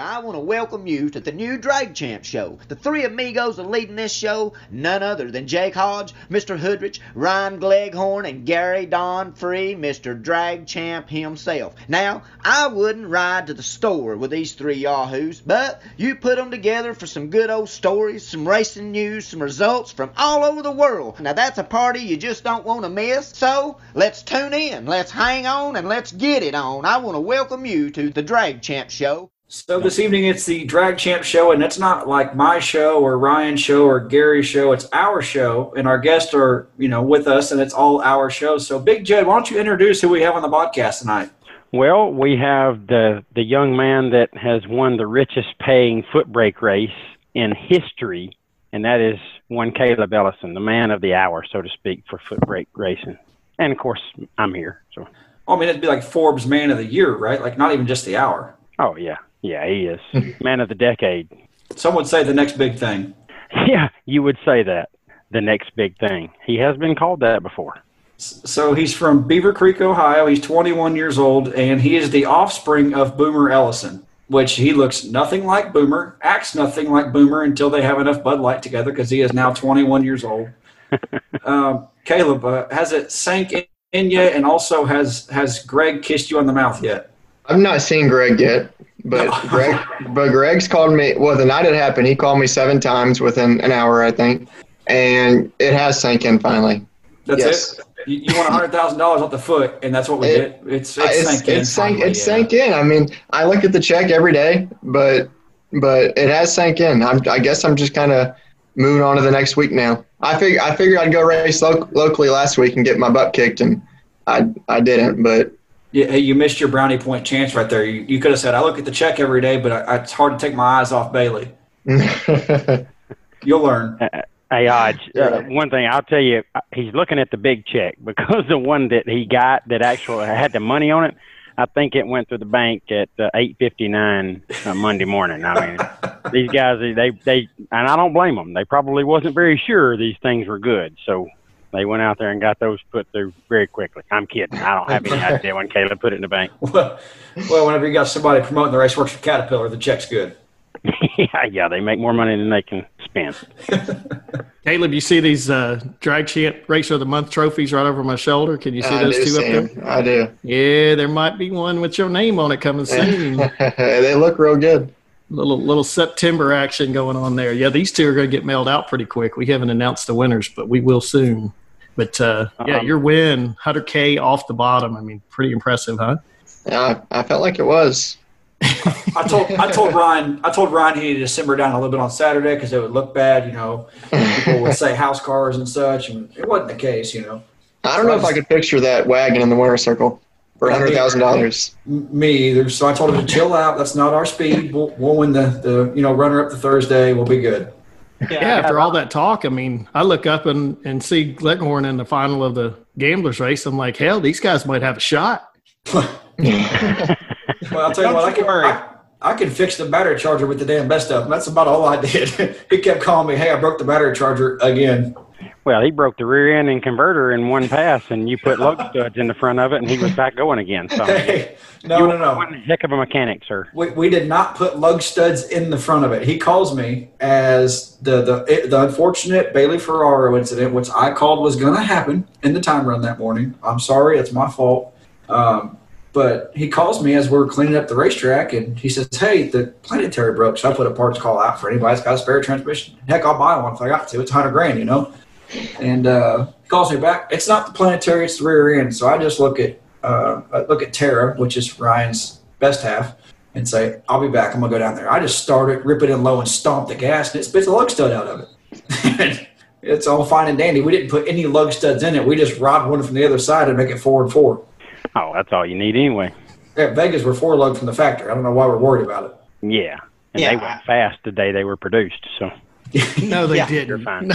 I want to welcome you to the new Drag Champ Show. The three amigos are leading this show, none other than Jake Hodge, Mr. Hoodrich, Ryan Gleghorn, and Gary Don Free, Mr. Drag Champ himself. Now, I wouldn't ride to the store with these three yahoos, but you put them together for some good old stories, some racing news, some results from all over the world. Now, that's a party you just don't want to miss. So, let's tune in, let's hang on, and let's get it on. I want to welcome you to the Drag Champ Show. So this evening it's the Drag Champ show, and it's not like my show or Ryan's show or Gary's show. It's our show, and our guests are you know with us, and it's all our show. So Big Jed, why don't you introduce who we have on the podcast tonight? Well, we have the the young man that has won the richest paying foot brake race in history, and that is one Caleb Ellison, the man of the hour, so to speak, for foot brake racing. And of course, I'm here. So. I mean, it'd be like Forbes Man of the Year, right? Like not even just the hour. Oh yeah, yeah, he is man of the decade. Some would say the next big thing. Yeah, you would say that. The next big thing. He has been called that before. So he's from Beavercreek, Ohio. He's 21 years old, and he is the offspring of Boomer Ellison, which he looks nothing like Boomer, acts nothing like Boomer until they have enough Bud Light together because he is now 21 years old. um, Caleb, uh, has it sank in, in yet? And also, has has Greg kissed you on the mouth yet? I've not seen Greg yet, but Greg, but Greg's called me. Well, the night it happened, he called me seven times within an hour, I think, and it has sank in finally. That's Yes. it. You, you want hundred thousand dollars off the foot, and that's what we It- did. It's it's, It's sank in. it's sank finally, it's yeah. sank in. I mean, I look at the check every day, but but it has sank in. I'm, I guess I'm just kind of moving on to the next week now. I figure I figured I'd go race lo- locally last week and get my butt kicked, and I I didn't. But Yeah, you missed your brownie point chance right there. You, you could have said, "I look at the check every day, but I, it's hard to take my eyes off Bailey." You'll learn. Hey, Hodge, uh, one thing I'll tell you, uh, he's looking at the big check because the one that he got that actually had the money on it, I think it went through the bank at uh, 8:59 uh, Monday morning. I mean, these guys, they, they, they, and I don't blame them. They probably wasn't very sure these things were good, so they went out there and got those put through very quickly. I'm kidding. I don't have any idea when Caleb put it in the bank. Well, well, whenever you got somebody promoting the race works for Caterpillar, the check's good. yeah, yeah, they make more money than they can spend. Caleb, you see these uh, drag champ racer of the month trophies right over my shoulder? Can you see I those do two see up 'em. there? I do. Yeah, there might be one with your name on it coming soon. they look real good. little little September action going on there. Yeah, these two are going to get mailed out pretty quick. We haven't announced the winners, but we will soon. But uh, yeah, Um, your win, 100K off the bottom. I mean, pretty impressive, huh? Yeah, I, I felt like it was. I told I told Ryan I told Ryan he needed to simmer down a little bit on Saturday because it would look bad. You know, people would say house cars and such, and it wasn't the case. You know, I don't know if I could picture that wagon in the winner's circle for hundred thousand dollars. Me either. So I told him to chill out. That's not our speed. We'll, we'll win the, the you know runner up to Thursday. We'll be good. Yeah, after all that talk, I mean, I look up and, and see Gleghorn in the final of the gamblers race. I'm like, hell, these guys might have a shot. Well, I'll tell you what, I can, I, I can fix the battery charger with the damn best of them. That's about all I did. he kept calling me, hey, I broke the battery charger again. Well, he broke the rear end and converter in one pass, and you put lug studs in the front of it, and he was back going again. So Hey, no, you no, no. One heck of a mechanic, sir. We, we did not put lug studs in the front of it. He calls me as the the the unfortunate Bailey Ferraro incident, which I called was going to happen in the time run that morning. I'm sorry, it's my fault. Um, but he calls me as we're cleaning up the racetrack, and he says, "Hey, the planetary broke." So I put a parts call out for anybody that's got a spare transmission. Heck, I'll buy one if I got to. It's hundred grand, you know. And uh, he calls me back. It's not the planetary; it's the rear end. So I just look at uh, I look at Tara, which is Ryan's best half, and say, "I'll be back. I'm gonna go down there." I just start it, rip it in low, and stomp the gas, and it spits a lug stud out of it. it's all fine and dandy. We didn't put any lug studs in it. We just rod one from the other side and make it four and four. Oh, that's all you need anyway. At Vegas, we're four lug from the factory. I don't know why we're worried about it. Yeah, and Yeah, they went fast the day they were produced. So No, they Yeah, you're didn't. fine.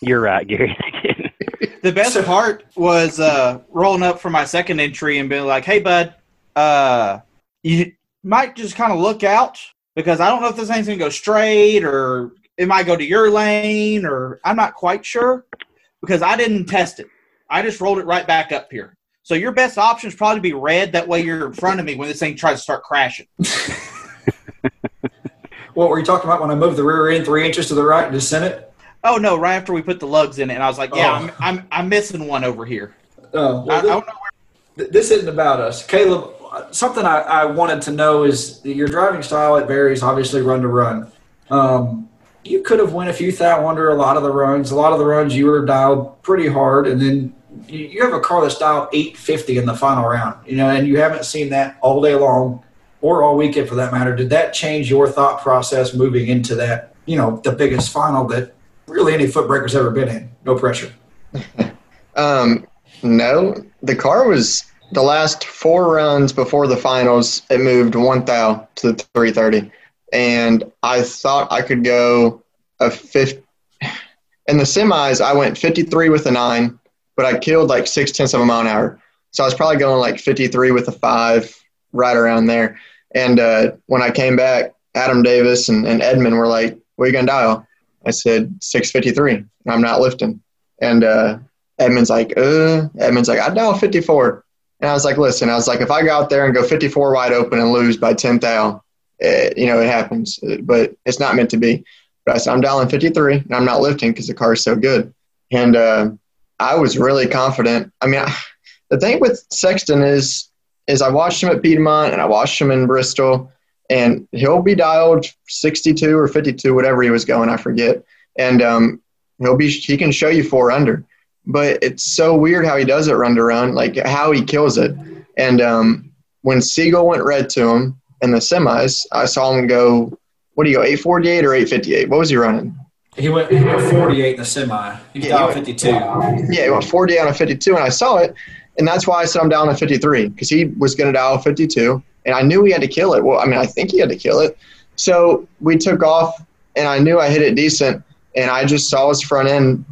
you're right, Gary. The best part was uh, rolling up for my second entry and being like, "Hey, bud, uh, you might just kind of look out because I don't know if this thing's gonna go straight or it might go to your lane or I'm not quite sure because I didn't test it. I just rolled it right back up here. So your best option is probably to be red. That way you're in front of me when this thing tries to start crashing. What were you talking about when I moved the rear end three inches to the right and just sent it? Oh no! Right after we put the lugs in it, and I was like, "Yeah, Oh. I'm, I'm I'm missing one over here." Oh, I, well, I don't know th- this isn't about us, Caleb. Something I, I wanted to know is that your driving style. It varies, obviously, run to run. Um, you could have won a few thou under a lot of the runs. A lot of the runs you were dialed pretty hard, and then you, have a car that's dialed 850 in the final round. You know, and you haven't seen that all day long or all weekend for that matter. Did that change your thought process moving into that? You know, the biggest final that really any footbreaker's ever been in. No pressure. Um, no, the car was the last four runs before the finals. It moved one thou to the 330, and I thought I could go a fifth. In the semis, I went 53 with a nine, but I killed like six tenths of a mile an hour. So I was probably going like 53 with a five, right around there. And uh, when I came back, Adam Davis and, and Edmund were like, "What are you gonna dial?" I said 653. I'm not lifting. And uh, Edmund's like, uh, Edmund's like, I dial 54. And I was like, listen, I was like, if I go out there and go 54 wide open and lose by 10 thou, you know, it happens, but it's not meant to be. But I said, I'm dialing 53 and I'm not lifting because the car is so good. And uh, I was really confident. I mean, I, the thing with Sexton is, is I watched him at Piedmont and I watched him in Bristol and he'll be dialed 62 or 52, whatever he was going, I forget. And um, he'll be, he can show you four under but it's so weird how he does it run to run, like how he kills it. And um, when Siegel went red to him in the semis, I saw him go, what do you go, 848 or 858? What was he running? He went, he went 48 in the semi. He Yeah, dialed he went- 52. Yeah, he went 48 on a 52, and I saw it. And that's why I said I'm down to 53 because he was going to dial 52, and I knew he had to kill it. Well, I mean, I think he had to kill it. So we took off, and I knew I hit it decent, and I just saw his front end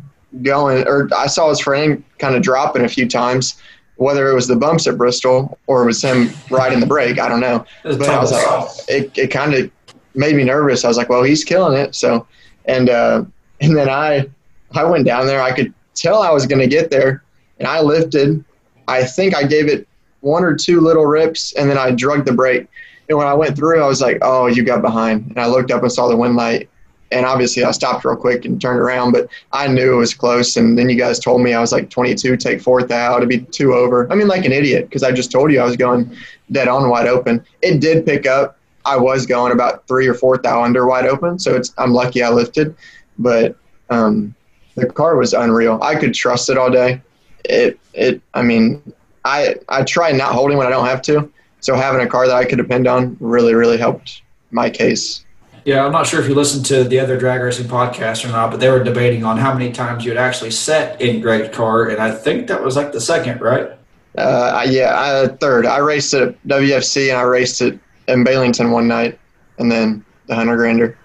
going, or I saw his front end kind of dropping a few times, whether it was the bumps at Bristol or it was him riding the brake. I don't know. But I was like, it, it kind of made me nervous. I was like, well, he's killing it. So, and uh, and then I I went down there. I could tell I was going to get there, and I lifted. I think I gave it one or two little rips, and then I drug the brake. And when I went through, I was like, "Oh, you got behind." And I looked up and saw the wind light, and obviously I stopped real quick and turned around. But I knew it was close. And then you guys told me I was like 22, take fourth out, to be two over. I mean, like an idiot because I just told you I was going dead on wide open. It did pick up. I was going about three or four thou under wide open, so it's I'm lucky I lifted. But um, the car was unreal. I could trust it all day. It it I mean I I try not holding when I don't have to. So having a car that I could depend on really really helped my case. Yeah, I'm not sure if you listened to the other drag racing podcast or not, but they were debating on how many times you had actually set in great car, and I think that was like the second, right? Uh, yeah, I, third. I raced it at WFC and I raced it in Baileyton one night, and then the Hundred Grander.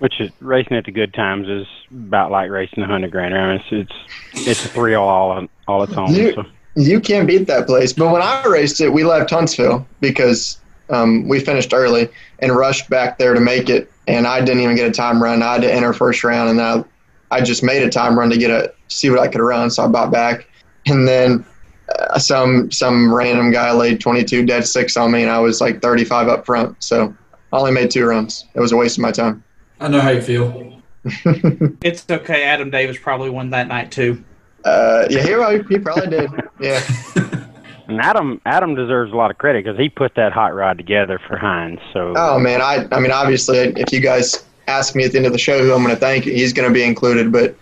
Which is racing at the good times is about like racing the hundred grand. I mean, it's it's, it's a thrill all all its own. You- So. You can't beat that place. But when I raced it, we left Huntsville because um, we finished early and rushed back there to make it. And I didn't even get a time run. I had to enter first round, and I, I just made a time run to get a see what I could run. So I bought back, and then some some random guy laid 22 dead six on me, and I was like 35 up front. So I only made two runs. It was a waste of my time. I know how you feel. It's okay. Adam Davis probably won that night too. Uh, yeah, he, he probably did. Yeah. And Adam Adam deserves a lot of credit because he put that hot rod together for Heinz. So Oh man, I I mean obviously if you guys ask me at the end of the show who I'm going to thank, he's going to be included. But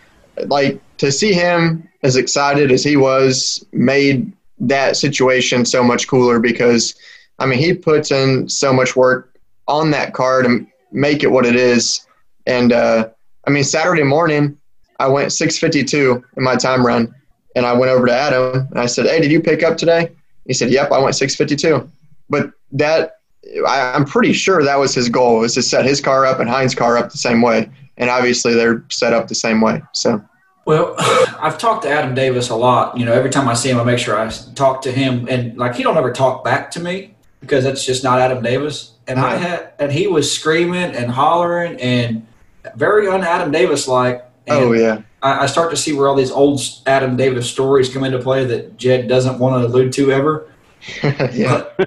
like to see him as excited as he was made that situation so much cooler because I mean he puts in so much work on that car to make it what it is. And uh, I mean Saturday morning I went 6:52 in my time run, and I went over to Adam and I said, "Hey, did you pick up today?" He said, "Yep, I went 6:52." But that I, I'm pretty sure that was his goal was to set his car up and Heinz' car up the same way, and obviously they're set up the same way. So Well, I've talked to Adam Davis a lot. You know, every time I see him, I make sure I talk to him, and like he don't ever talk back to me because that's just not Adam Davis. And I had, and he was screaming and hollering and very un Adam Davis like. oh yeah, I, I start to see where all these old Adam Davis stories come into play that Jed doesn't want to allude to ever. yeah. uh,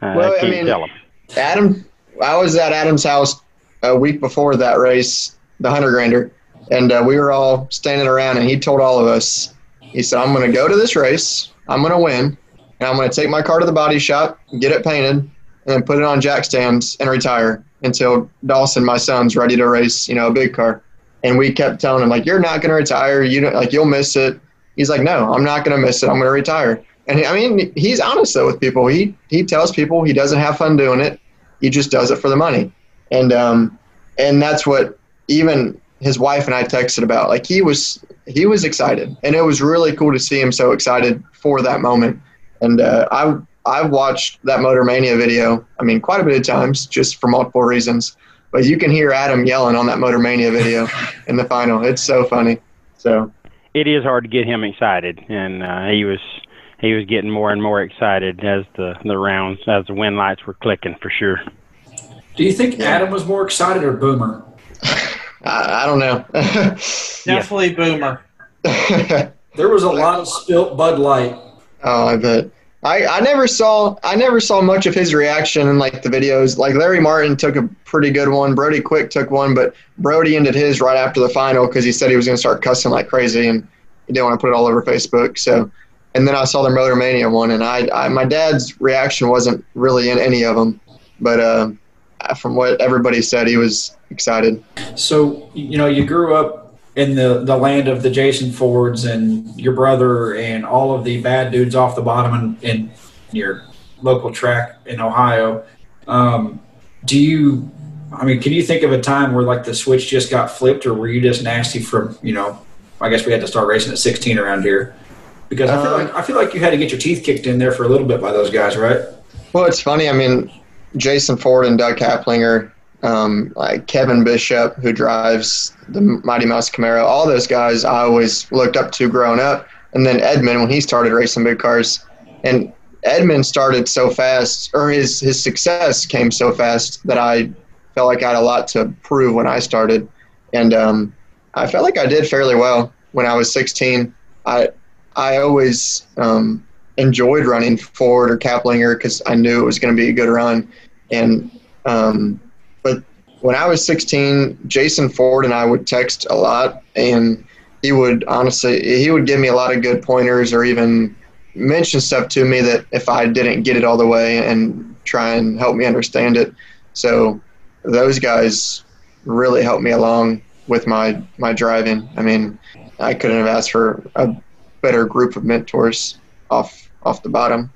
Well, I can't mean- tell him. Adam, I was at Adam's house a week before that race, the Hundred Grander, and uh, we were all standing around, and he told all of us, he said, "I'm going to go to this race. I'm going to win, and I'm going to take my car to the body shop, get it painted, and then put it on jack stands and retire until Dawson, my son's, ready to race, you know, a big car." And we kept telling him like, "You're not going to retire. You don't, like you'll miss it." He's like, "No, I'm not going to miss it. I'm going to retire." And he, I mean, he's honest though with people. He he tells people he doesn't have fun doing it. He just does it for the money, and um, and that's what even his wife and I texted about. Like he was he was excited, and it was really cool to see him so excited for that moment. And uh, I I've watched that Motor Mania video. I mean, quite a bit of times, just for multiple reasons. But you can hear Adam yelling on that Motor Mania video in the final. It's so funny. So it is hard to get him excited, and uh, he was he was getting more and more excited as the the rounds as the win lights were clicking for sure. Do you think Adam was more excited or Boomer? I, I don't know. Definitely Boomer. There was a lot of spilt Bud Light. Oh, I bet. I, I never saw I never saw much of his reaction in like the videos. Like Larry Martin took a pretty good one. Brody Quick took one, but Brody ended his right after the final because he said he was going to start cussing like crazy and he didn't want to put it all over Facebook. So, and then I saw the Motor Mania one, and I, I my dad's reaction wasn't really in any of them, but uh, from what everybody said, he was excited. So you know, you grew up in the the land of the Jason Fords and your brother and all of the bad dudes off the bottom in, in your local track in Ohio. Um, do you? I mean, can you think of a time where like the switch just got flipped, or were you just nasty from you know? I guess we had to start racing at 16 around here because I feel Um, like I feel like you had to get your teeth kicked in there for a little bit by those guys, right? Well, it's funny. I mean, Jason Ford and Doug Kaplinger, um, like Kevin Bishop, who drives the Mighty Mouse Camaro, all those guys I always looked up to growing up. And then Edmund, when he started racing big cars, and Edmund started so fast, or his his success came so fast that I felt like I had a lot to prove when I started, and um, I felt like I did fairly well when I was 16. I I always um, enjoyed running Ford or Kaplinger because I knew it was going to be a good run. And um, but when I was 16, Jason Ford and I would text a lot, and he would honestly he would give me a lot of good pointers or even mention stuff to me that if I didn't get it all the way and try and help me understand it. So those guys really helped me along with my my driving. I mean, I couldn't have asked for a better group of mentors off off the bottom.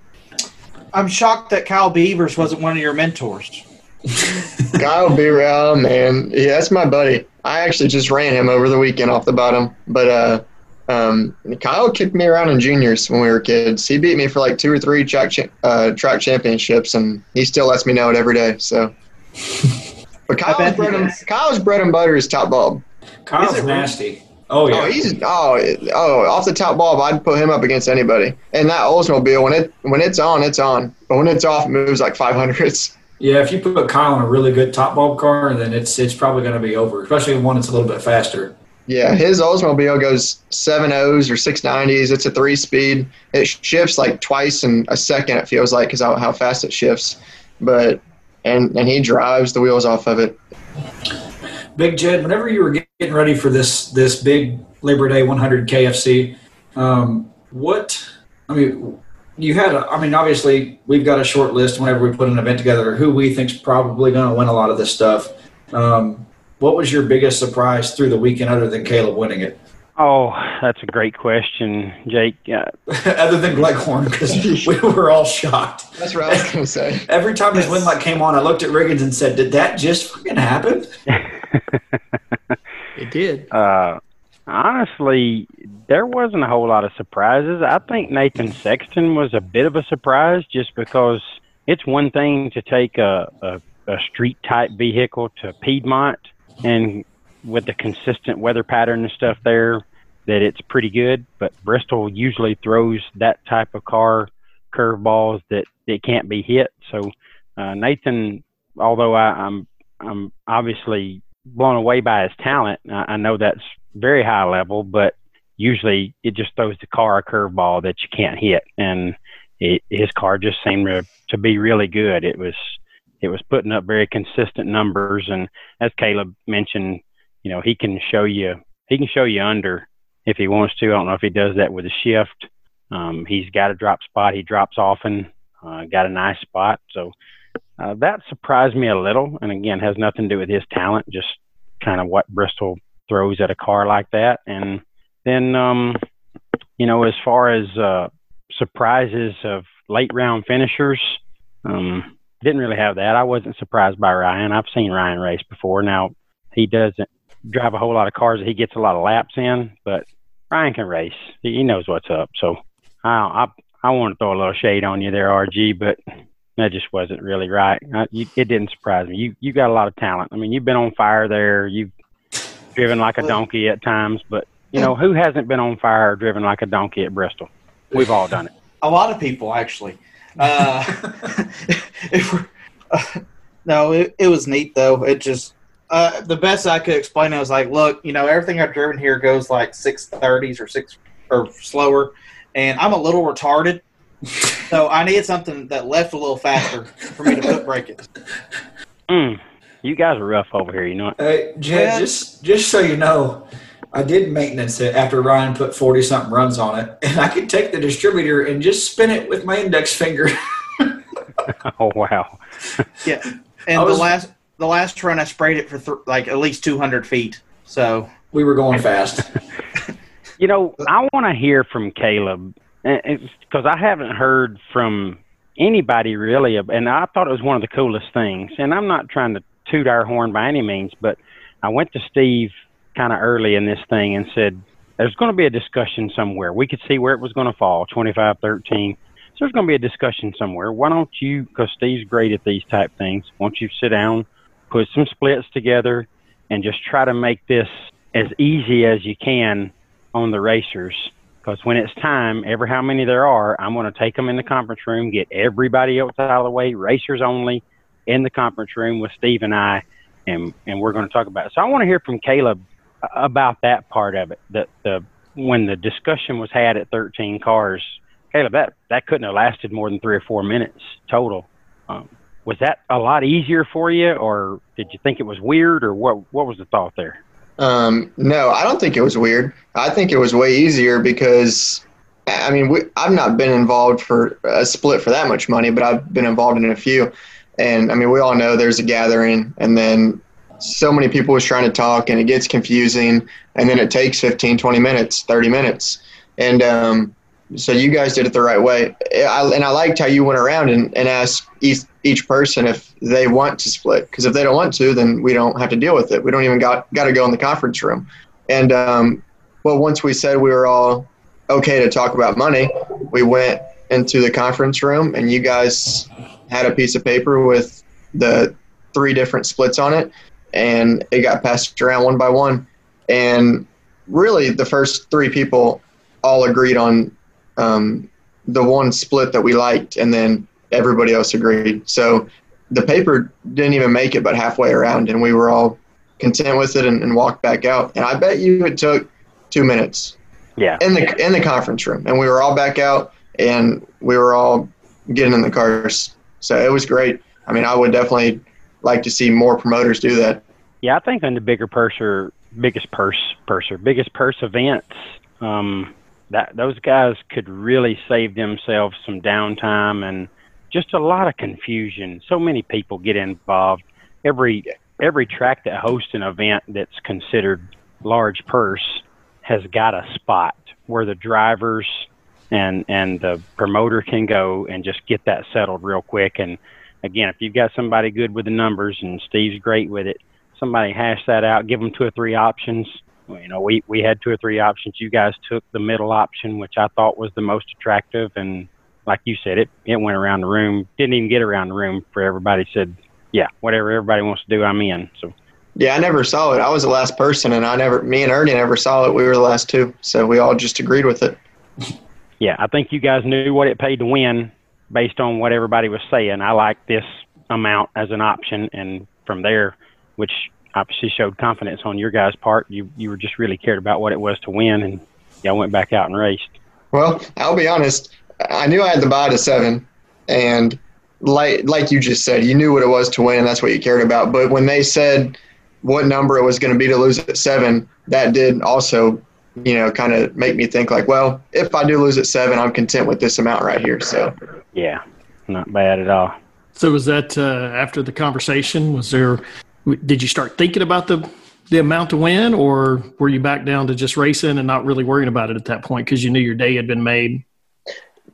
I'm shocked that Kyle Beavers wasn't one of your mentors. Kyle Beaver, oh man, yeah, that's my buddy. I actually just ran him over the weekend off the bottom, but uh, um, Kyle kicked me around in juniors when we were kids. He beat me for like two or three track cha- uh, track championships, and he still lets me know it every day. So, but Kyle's bread, and. Kyle's bread and butter is top bulb. Kyle's Is it really? nasty. Oh yeah. Oh, he's oh oh off the top bulb. I'd put him up against anybody. And that Oldsmobile, when it when it's on, it's on. But when it's off, it moves like five hundreds. Yeah, if you put Kyle in a really good top bulb car, then it's it's probably going to be over, especially one that's a little bit faster. Yeah, his Oldsmobile goes seven O's or six nineties. It's a three speed. It shifts like twice in a second. It feels like because how, how fast it shifts. But and and he drives the wheels off of it. Big Jed, whenever you were getting ready for this this big Labor Day 100 KFC, um, what I mean, you had. A, I mean, obviously, we've got a short list whenever we put an event together. Who we think's probably going to win a lot of this stuff. Um, what was your biggest surprise through the weekend, other than Caleb winning it, Oh, that's a great question, Jake. Uh, other than Gleghorn, because we were all shocked. That's what I was gonna say. Every time his win light came on, I looked at Riggins and said, "Did that just fucking happen?" It did. uh, honestly, there wasn't a whole lot of surprises. I think Nathan Sexton was a bit of a surprise just because it's one thing to take a, a, a street type vehicle to Piedmont and with the consistent weather pattern and stuff there that it's pretty good, but Bristol usually throws that type of car curveballs that it can't be hit. So uh, Nathan, although I, I'm I'm obviously blown away by his talent. I, I know that's very high level, but usually it just throws the car a curveball that you can't hit, and it, his car just seemed to, to be really good. It was it was putting up very consistent numbers. And as Caleb mentioned, you know, he can show you he can show you under if he wants to. I don't know if he does that with a shift. Um, he's got a drop spot. He drops often. Uh, got a nice spot. So uh, that surprised me a little. And again, has nothing to do with his talent, just kind of what Bristol throws at a car like that. And then, um, you know, as far as uh, surprises of late round finishers, um, didn't really have that. I wasn't surprised by Ryan. I've seen Ryan race before. Now he doesn't drive a whole lot of cars that he gets a lot of laps in, but Ryan can race. He knows what's up. So I I, I want to throw a little shade on you there, RG, but that just wasn't really right. I, you, it didn't surprise me. You you got a lot of talent. I mean, you've been on fire there. You've driven like a donkey at times, but you know who hasn't been on fire or driven like a donkey at Bristol? We've all done it. A lot of people actually. Uh, uh, no, it, it was neat though. It just uh, the best I could explain it was like, look, you know, everything I've driven here goes like six thirties or six or slower, and I'm a little retarded, so I needed something that left a little faster for me to put brake it. Mm, you guys are rough over here. You know what? Hey, Jed, Well- just just so you know, I did maintenance it after Ryan put forty something runs on it, and I could take the distributor and just spin it with my index finger. Oh wow. Yeah, and was- the last the last run I sprayed it for th- like at least 200 feet. So we were going fast. You know, I want to hear from Caleb eh, eh, because I haven't heard from anybody really, and I thought it was one of the coolest things. And I'm not trying to toot our horn by any means, but I went to Steve kind of early in this thing and said, "There's going to be a discussion somewhere. We could see where it was going to fall, 25-13. So there's going to be a discussion somewhere. Why don't you? Because Steve's great at these type things. Why don't you sit down, put some splits together, and just try to make this as easy as you can on the racers because when it's time, ever how many there are, I'm going to take them in the conference room, get everybody else out of the way, racers only, in the conference room with Steve and I, and and we're going to talk about it. So I want to hear from Caleb about that part of it. That the when the discussion was had at 13 cars, Caleb, that that couldn't have lasted more than three or four minutes total. Um, was that a lot easier for you, or did you think it was weird, or what? What was the thought there? Um, no, I don't think it was weird. I think it was way easier because, I mean, we, I've not been involved for a split for that much money, but I've been involved in a few. And I mean, we all know there's a gathering, and then so many people was trying to talk, and it gets confusing, and then it takes 15, 20 minutes, 30 minutes. And um, so you guys did it the right way. I, and I liked how you went around and, and asked each, each person if they want to split. Because if they don't want to, then we don't have to deal with it. We don't even got, got to go in the conference room. And um, well, once we said we were all okay to talk about money, we went into the conference room and you guys had a piece of paper with the three different splits on it. And it got passed around one by one. And really, the first three people all agreed on um, the one split that we liked, and then everybody else agreed. So the paper didn't even make it but halfway around, and we were all content with it and, and walked back out. And I bet you it took two minutes Yeah. in the in the conference room, and we were all back out, and we were all getting in the cars. So it was great. I mean, I would definitely like to see more promoters do that. Yeah, I think on the bigger purser, biggest purse purser, biggest purse events, um, that those guys could really save themselves some downtime and just a lot of confusion. So many people get involved. Every every track that hosts an event that's considered large purse has got a spot where the drivers and and the promoter can go and just get that settled real quick. And again, if you've got somebody good with the numbers and Steve's great with it, somebody hash that out, give them two or three options. Well, You know, we we had two or three options. You guys took the middle option, which I thought was the most attractive, and like you said, it it went around the room. Didn't even get around the room for everybody. Said, yeah, whatever everybody wants to do, I'm in. So Yeah, I never saw it. I was the last person, and I never, me and Ernie never saw it. We were the last two, so we all just agreed with it. yeah, I think you guys knew what it paid to win based on what everybody was saying. I like this amount as an option, and from there, which obviously showed confidence on your guys' part, you you were just really cared about what it was to win, and y'all went back out and raced. Well, I'll be honest. I knew I had the buy to seven, and like like you just said, you knew what it was to win, and that's what you cared about. But when they said what number it was going to be to lose at seven, that did also, you know, kind of make me think like, well, if I do lose at seven, I'm content with this amount right here. So Yeah, not bad at all. So was that uh, after the conversation? Was there? Did you start thinking about the the amount to win, or were you back down to just racing and not really worrying about it at that point because you knew your day had been made?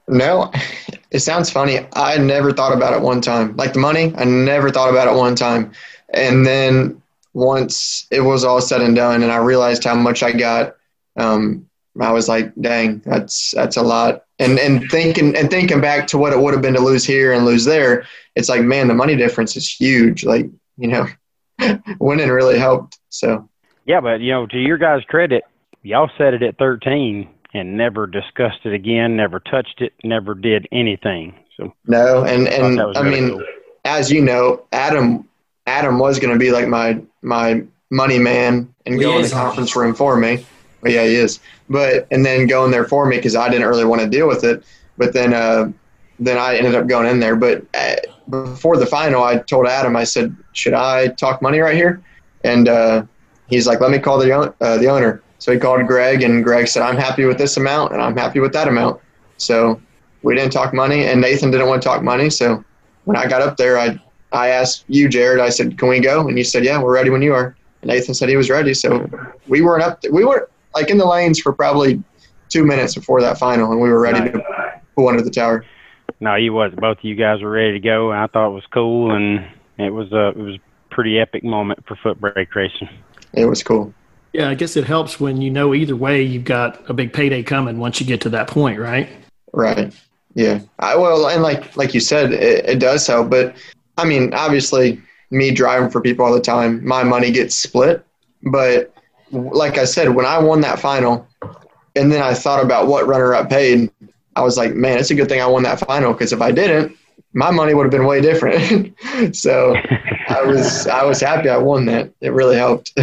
no, it sounds funny. I never thought about it one time. Like the money, I never thought about it one time. And then once it was all said and done, and I realized how much I got, um, I was like, "Dang, that's that's a lot." And and thinking and thinking back to what it would have been to lose here and lose there, it's like, man, the money difference is huge. Like you know, winning really helped. So Yeah, but you know, to your guys' credit, y'all set it at 13 and never discussed it again, never touched it, never did anything. So no, and I and that was I really mean, cool. as you know, Adam Adam was going to be like my my money man and go in the conference room for me. Well, yeah, he is. But and then going there for me because I didn't really want to deal with it. But then uh, then I ended up going in there. But uh, before the final, I told Adam, I said, "Should I talk money right here?" And uh, he's like, "Let me call the uh, the owner." So he called Greg, and Greg said, "I'm happy with this amount, and I'm happy with that amount." So we didn't talk money, and Nathan didn't want to talk money. So when I got up there, I I asked you, Jared. I said, "Can we go?" And you said, "Yeah, we're ready when you are." And Nathan said he was ready. So we weren't up. we were like in the lanes for probably two minutes before that final, and we were ready to pull under the tower. No, you wasn't. Both of you guys were ready to go, and I thought it was cool, and it was a it was a pretty epic moment for foot brake racing. It was cool. Yeah, I guess it helps when you know either way you've got a big payday coming once you get to that point, right? Right. Yeah. I well, and like like you said, it, it does help. But I mean, obviously, me driving for people all the time, my money gets split. But like I said, when I won that final, and then I thought about what runner up paid, I was like, man, it's a good thing I won that final because if I didn't, my money would have been way different. so I was I was happy I won that. It really helped.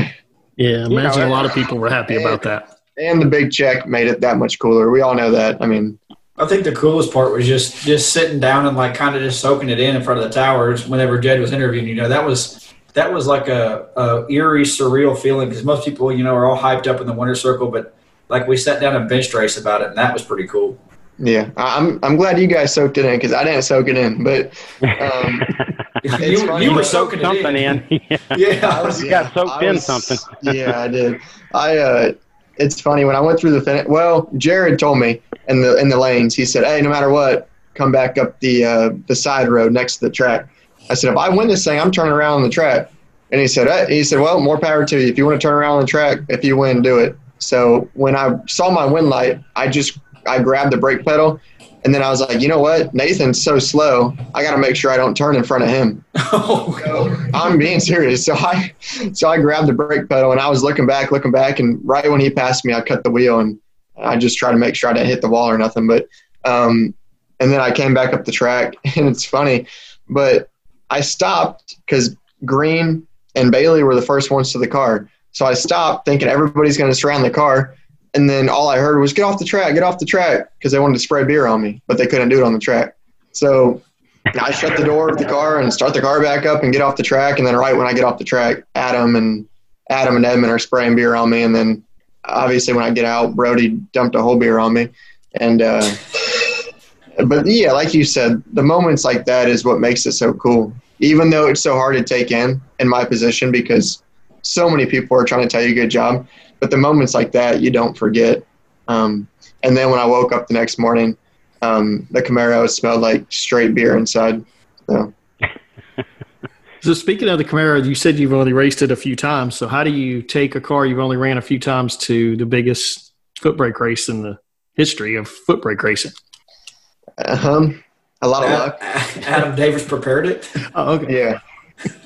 Yeah, know, imagine a lot of people were happy about that. And the big check made it that much cooler. We all know that. I mean, I think the coolest part was just just sitting down and like kind of just soaking it in in front of the towers whenever Jed was interviewing. You know, that was that was like a, a eerie, surreal feeling because most people, you know, are all hyped up in the winter circle, but like we sat down and bench race about it, and that was pretty cool. yeah, I- I'm I'm glad you guys soaked it in because I didn't soak it in, but. Um, you, funny. you were You soaking something it in. in. Yeah, was- You got soaked I in was- something. yeah, I did. I uh, it's funny when I went through the fin- well, Jared told me in the in the lanes. He said, "Hey, no matter what, come back up the uh, the side road next to the track." I said, "If I win this thing, I'm turning around on the track." And he said, hey, "He said, well, more power to you. If you want to turn around on the track, if you win, do it." So when I saw my win light, I just I grabbed the brake pedal. And then I was like, you know what? Nathan's so slow. I got to make sure I don't turn in front of him. Oh, I'm being serious. So I, so I grabbed the brake pedal and I was looking back, looking back, and right when he passed me, I cut the wheel and I just tried to make sure I didn't hit the wall or nothing. But, um, and then I came back up the track, and it's funny, but I stopped because Green and Bailey were the first ones to the car. So I stopped thinking everybody's going to surround the car. And then all I heard was, get off the track, get off the track, because they wanted to spray beer on me, but they couldn't do it on the track. So I shut the door of the car and start the car back up and get off the track. And then right when I get off the track, Adam and Adam and Edmund are spraying beer on me. And then obviously when I get out, Brody dumped a whole beer on me. And uh, but yeah, like you said, the moments like that is what makes it so cool. Even though it's so hard to take in in my position because so many people are trying to tell you good job, but the moments like that you don't forget. Um, and then when I woke up the next morning, um, the Camaro smelled like straight beer inside. So So speaking of the Camaro, you said you've only raced it a few times. So how do you take a car you've only ran a few times to the biggest foot brake race in the history of foot brake racing? Um, a lot of luck. Adam Davis prepared it. Oh, okay. Yeah.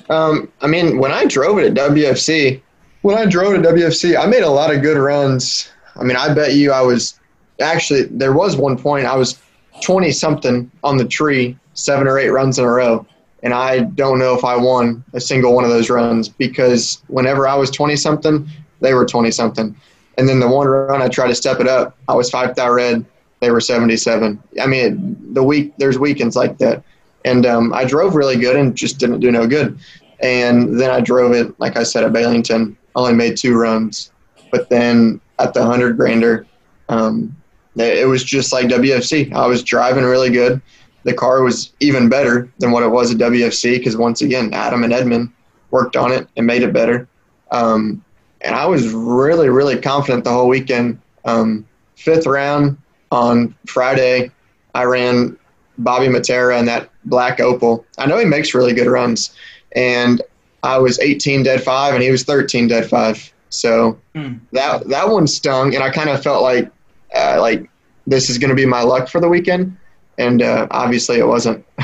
Um, I mean, when I drove it at WFC, when I drove it at WFC, I made a lot of good runs. I mean, I bet you I was actually there was one point I was twenty something on the tree, seven or eight runs in a row, and I don't know if I won a single one of those runs because whenever I was twenty something, they were twenty something, and then the one run I tried to step it up, I was five thou red, they were seventy seven. I mean, the week there's weekends like that, and um, I drove really good and just didn't do no good. And then I drove it, like I said, at Baileyton, only made two runs. But then at the 100 grander, um, it it was just like WFC. I was driving really good. The car was even better than what it was at WFC because, once again, Adam and Edmund worked on it and made it better. Um, and I was really, really confident the whole weekend. Um, fifth round on Friday, I ran Bobby Matera in that black Opel. I know he makes really good runs, and I was 18 dead five, and he was 13 dead five. So Hmm. that that one stung, and I kind of felt like uh, like this is going to be my luck for the weekend, and uh, obviously it wasn't.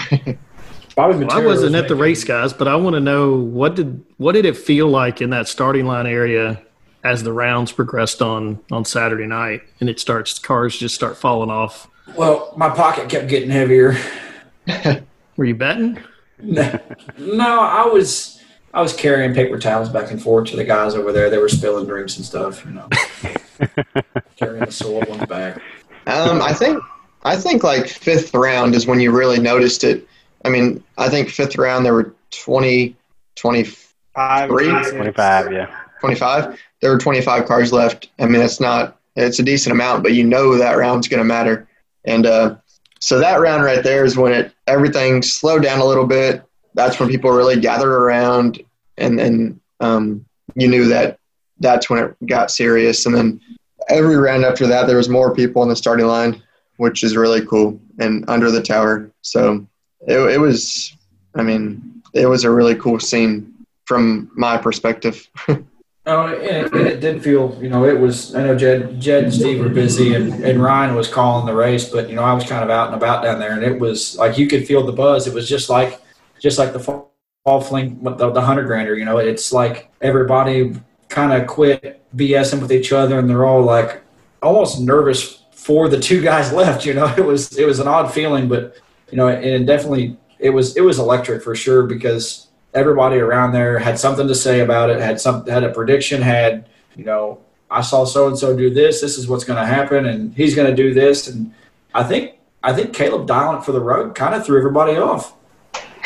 Bobby Well, I wasn't was at the race, guys, but I want to know what did what did it feel like in that starting line area as the rounds progressed on on Saturday night, and it starts cars just start falling off. Well, my pocket kept getting heavier. Were you betting? No, no, I was I was carrying paper towels back and forth to the guys over there. They were spilling drinks and stuff, you know. carrying the soiled ones back. Um, I think I think like fifth round is when you really noticed it. I mean, I think fifth round there were 20, 20, Five, Three? six. 25, yeah. 25. There were 25 cars left. I mean, it's not, it's a decent amount, but you know that round's going to matter. And uh, so that round right there is when it everything slowed down a little bit. That's when people really gathered around, and then um, you knew that that's when it got serious. And then every round after that, there was more people on the starting line, which is really cool, and under the tower. So it, it was, I mean, it was a really cool scene from my perspective. Oh, and it, and it did feel, you know, it was. I know Jed, Jed and Steve were busy, and, and Ryan was calling the race, but you know, I was kind of out and about down there, and it was like you could feel the buzz. It was just like, just like the fall, fall fling, the, the hundred grander. You know, it's like everybody kind of quit BSing with each other, and they're all like almost nervous for the two guys left. You know, it was it was an odd feeling, but you know, and definitely it was it was electric for sure because everybody around there had something to say about it, had some had a prediction, had you know, I saw so and so do this. This is what's going to happen, and he's going to do this. And I think I think Caleb dialing for the road kind of threw everybody off.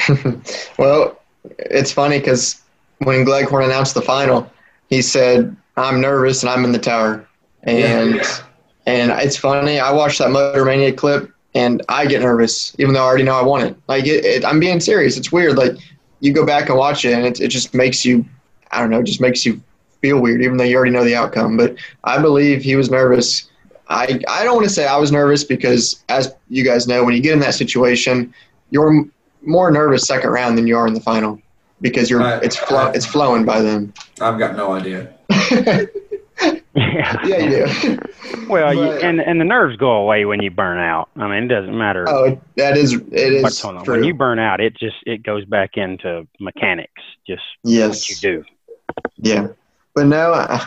well, it's funny because when Gleghorn announced the final, he said, "I'm nervous and I'm in the tower," and and it's funny. I watched that Motor Mania clip and I get nervous, even though I already know I want it. Like it, it, I'm being serious. It's weird. Like you go back and watch it, and it, it just makes you, I don't know, just makes you feel weird, even though you already know the outcome. But I believe he was nervous. I I don't want to say I was nervous because, as you guys know, when you get in that situation, you're m- more nervous second round than you are in the final because you're Right. it's flow, it's flowing by then. I've got no idea. Yeah. yeah, you do. Well, you, uh, and and the nerves go away when you burn out. I mean, it doesn't matter oh, that is it is what's going on. true. When you burn out, it just it goes back into mechanics, just what yes. you do. Yeah, but no, I,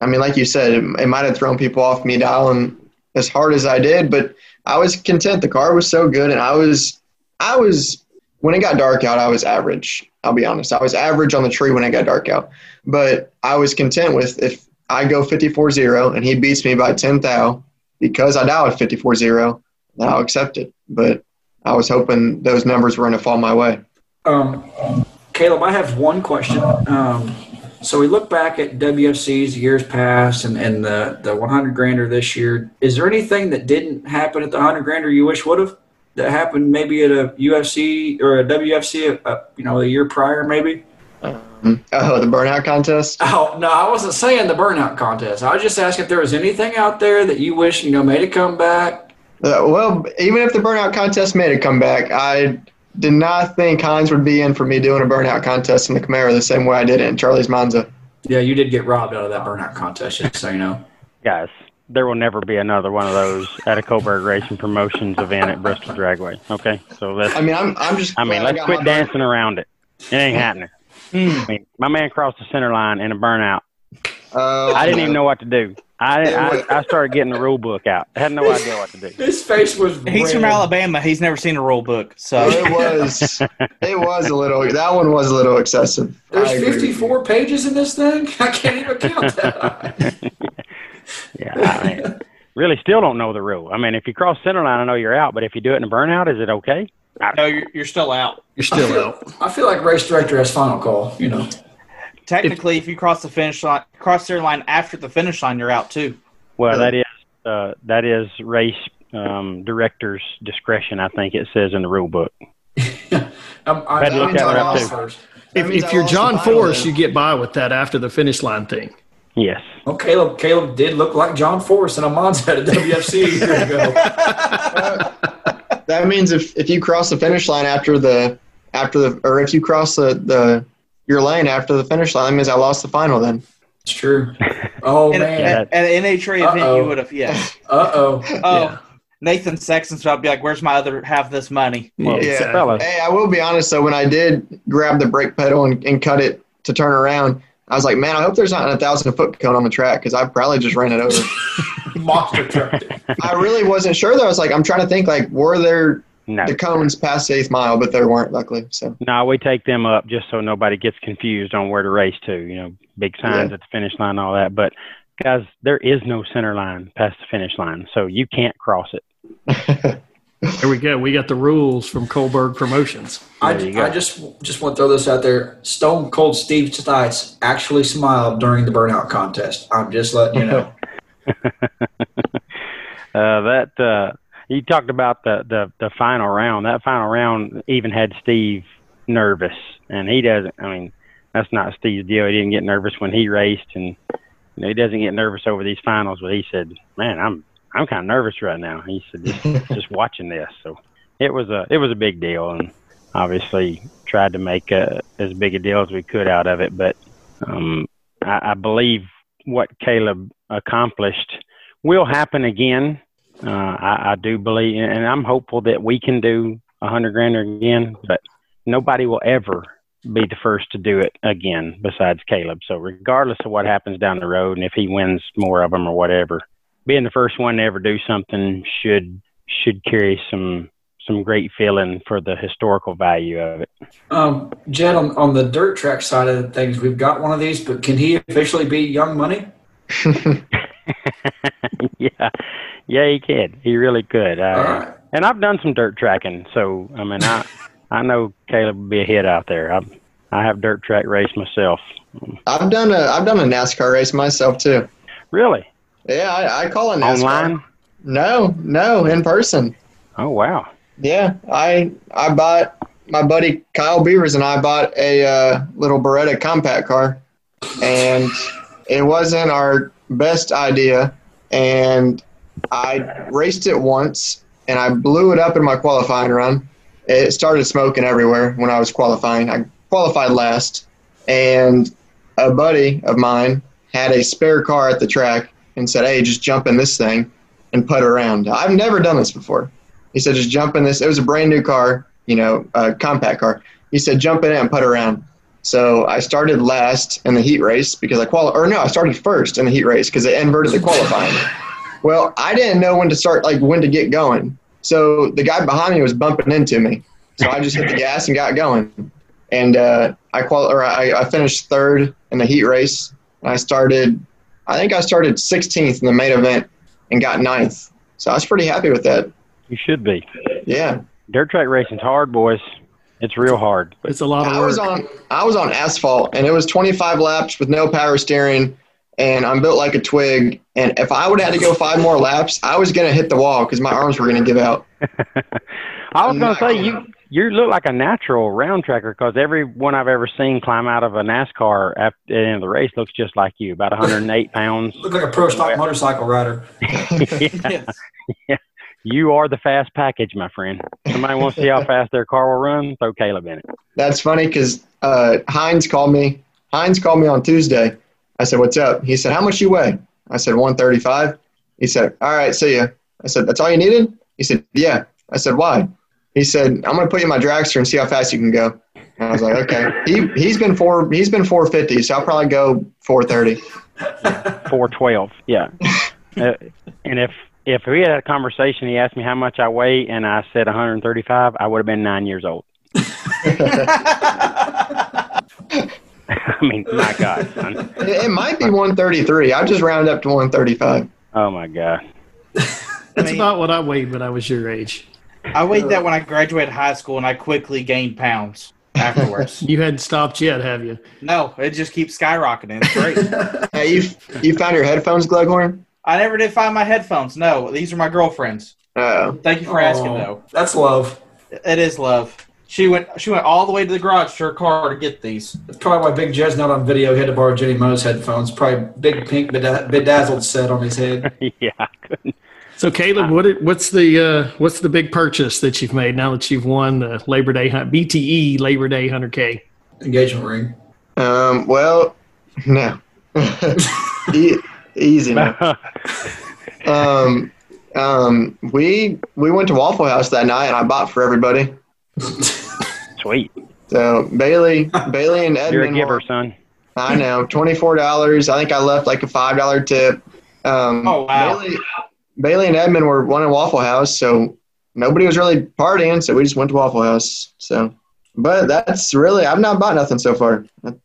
I mean, like you said, it, it might have thrown people off me dialing as hard as I did, but I was content. The car was so good, and I was, I was when it got dark out, I was average. I'll be honest, I was average on the tree when it got dark out, but I was content with if I go 54-0 and he beats me by 10 thou because I dialed 54-0, then I'll accept it. But I was hoping those numbers were going to fall my way. Um, Caleb, I have one question. Um, so we look back at WFC's years past and, and the, the 100 grander this year. Is there anything that didn't happen at the 100 grander you wish would have? That happened maybe at a UFC or a WFC, uh, you know, a year prior, maybe? Um, oh, the burnout contest. Oh, no, I wasn't saying the burnout contest. I was just asking if there was anything out there that you wish, you know, made a comeback. Uh, well, even if the burnout contest made a comeback, I did not think Hines would be in for me doing a burnout contest in the Camaro the same way I did it in Charlie's Monza. Yeah, you did get robbed out of that burnout contest, just so you know. Guys, there will never be another one of those at a Coburg Racing Promotions event at Bristol Dragway. Okay, so let's. I mean, I'm, I'm just. I mean, let's got quit dancing around it. It ain't happening. I mean, my man crossed the center line in a burnout. Uh, I didn't even know what to do. I, I I started getting the rule book out. I had no idea what to do. His face was He's from. Alabama. He's never seen a rule book. Oh, So it was. It was a little. That one was a little excessive. There's 54 pages in this thing? I can't even count that. Yeah, I mean, really, still don't know the rule. I mean, if you cross center line, I know you're out. But if you do it in a burnout, is it okay? No, you're, you're still out. You're I still feel, out. I feel like race director has final call. You know, Technically, if, you cross the finish line, cross the line after the finish line, you're out too. Well, that is uh, that is race um, director's discretion. I think it says in the rule book. I'm, I, Had look I'm that talking one up, too. first. If, if you're John final Forrest, you get by with that after the finish line thing. Yes. Well, Caleb, Caleb did look like John Forrest in a Monza at WFC a year ago. That means if, if you cross the finish line after the after the or if you cross the, the your lane after the finish line, that means I lost the final then. It's true. Oh And man. Yeah. at, at an NHRA event, Uh-oh. you would have, yeah. Uh oh. Oh, Yeah. Nathan Sexton's about to be like, "Where's my other half this money?" Well, Yeah. Hey, I will be honest though, when I did grab the brake pedal and, and cut it to turn around, I was like, man, I hope there's not a thousand foot cone on the track because I probably just ran it over. Monster truck. I really wasn't sure though. I was like, I'm trying to think like, were there no. the cones past the eighth mile, but there weren't, luckily. So No, we take them up just so nobody gets confused on where to race to. You know, big signs Yeah. at the finish line, and all that. But guys, there is no center line past the finish line, so you can't cross it. There we go. We got the rules from Colberg Promotions. I, There you go. I just just want to throw this out there. Stone Cold Steve Stites actually smiled during the burnout contest. I'm just letting you know. Uh, that uh, you talked about the, the the final round. That final round even had Steve nervous, and he doesn't. I mean, that's not Steve's deal. He didn't get nervous when he raced, and you know, he doesn't get nervous over these finals. But he said, "Man, I'm I'm kind of nervous right now." He said, "Just, just watching this." So it was a it was a big deal, and obviously tried to make a, as big a deal as we could out of it. But um, I, I believe what Caleb accomplished will happen again. Uh, I, I do believe, and I'm hopeful that we can do a hundred grander again. But nobody will ever be the first to do it again besides Caleb. So regardless of what happens down the road, and if he wins more of them or whatever, being the first one to ever do something should should carry some some great feeling for the historical value of it. Um, Jed, on, on the dirt track side of things, we've got one of these, but can he officially be Young Money? yeah, yeah, he could. He really could. Uh, All right. And I've done some dirt tracking, so I mean, I I know Caleb would be a hit out there. I I have dirt track race myself. I've done a I've done a NASCAR race myself too. Really? Yeah, I, I call it NASCAR. Online? No, no, in person. Oh wow. Yeah, I I bought my buddy Kyle Beavers and I bought a uh, little Beretta compact car, and it wasn't our best idea. And I raced it once, and I blew it up in my qualifying run. It started smoking everywhere when I was qualifying. I qualified last, and a buddy of mine had a spare car at the track and said, "Hey, just jump in this thing and put around." I've never done this before. He said, just jump in this. It was a brand new car, you know, a compact car. He said, jump in it and put around. So I started last in the heat race because I quali- or no, I started first in the heat race because they inverted the qualifying. well, I didn't know when to start, like when to get going. So the guy behind me was bumping into me. So I just hit the gas and got going. And uh, I qual- or I, I finished third in the heat race. And I started, I think I started 16th in the main event and got ninth. So I was pretty happy with that. You should be. Yeah. Dirt track racing's hard, boys. It's real hard. It's a lot of I work. was on I was on asphalt and it was 25 laps with no power steering and I'm built like a twig and if I would have had to go five more laps I was gonna hit the wall because my arms were gonna give out. I was going to say you you look like a natural round tracker because everyone I've ever seen climb out of a NASCAR at the end of the race looks just like you, about 108 pounds. Look like a pro stock motorcycle rider. yeah. Yes. You are the fast package, my friend. Somebody wants to see how fast their car will run? Throw Caleb in it. That's funny because uh, Hines called me. Hines called me on Tuesday. I said, "What's up?" He said, "How much you weigh?" I said, "135." He said, "All right, see ya." I said, "That's all you needed?" He said, "Yeah." I said, "Why?" He said, "I'm going to put you in my dragster and see how fast you can go." And I was like, "Okay." He he's been four he's been 450, so I'll probably go 430. 412. Yeah. uh, and if if we had a conversation, he asked me how much I weigh, and I said 135, I would have been nine years old. I mean, my God, son. It, it might be 133. I just rounded up to 135. Oh my God. That's I mean- about what I weighed when I was your age. I weighed that when I graduated high school, and I quickly gained pounds afterwards. You hadn't stopped yet, have you? no, it just keeps skyrocketing. It's great. Hey, you you found your headphones, Gleghorn? I never did find my headphones. No, these are my girlfriend's. Uh, Thank you for asking, Aw, though. That's love. It is love. She went. She went all the way to the garage to her car to get these. That's probably why Big Jed's not on video. He had to borrow Jenny Moe's headphones. Probably big pink beda- bedazzled set on his head. yeah, I couldn't. So Caleb, what it- what's the uh, what's the big purchase that you've made now that you've won the Labor Day hun- BTE Labor Day hundred K? Engagement ring. um, well, no. e- easy now. Um, um, we we went to Waffle House that night, and I bought for everybody. Sweet. So Bailey, Bailey and Edmund. You're a giver, were- son. I know, twenty four dollars. I think I left like a five dollar tip. Um, Oh, wow. Bailey, Bailey and Edmund were one at Waffle House, so nobody was really partying, so we just went to Waffle House. So, but that's really I've not bought nothing so far.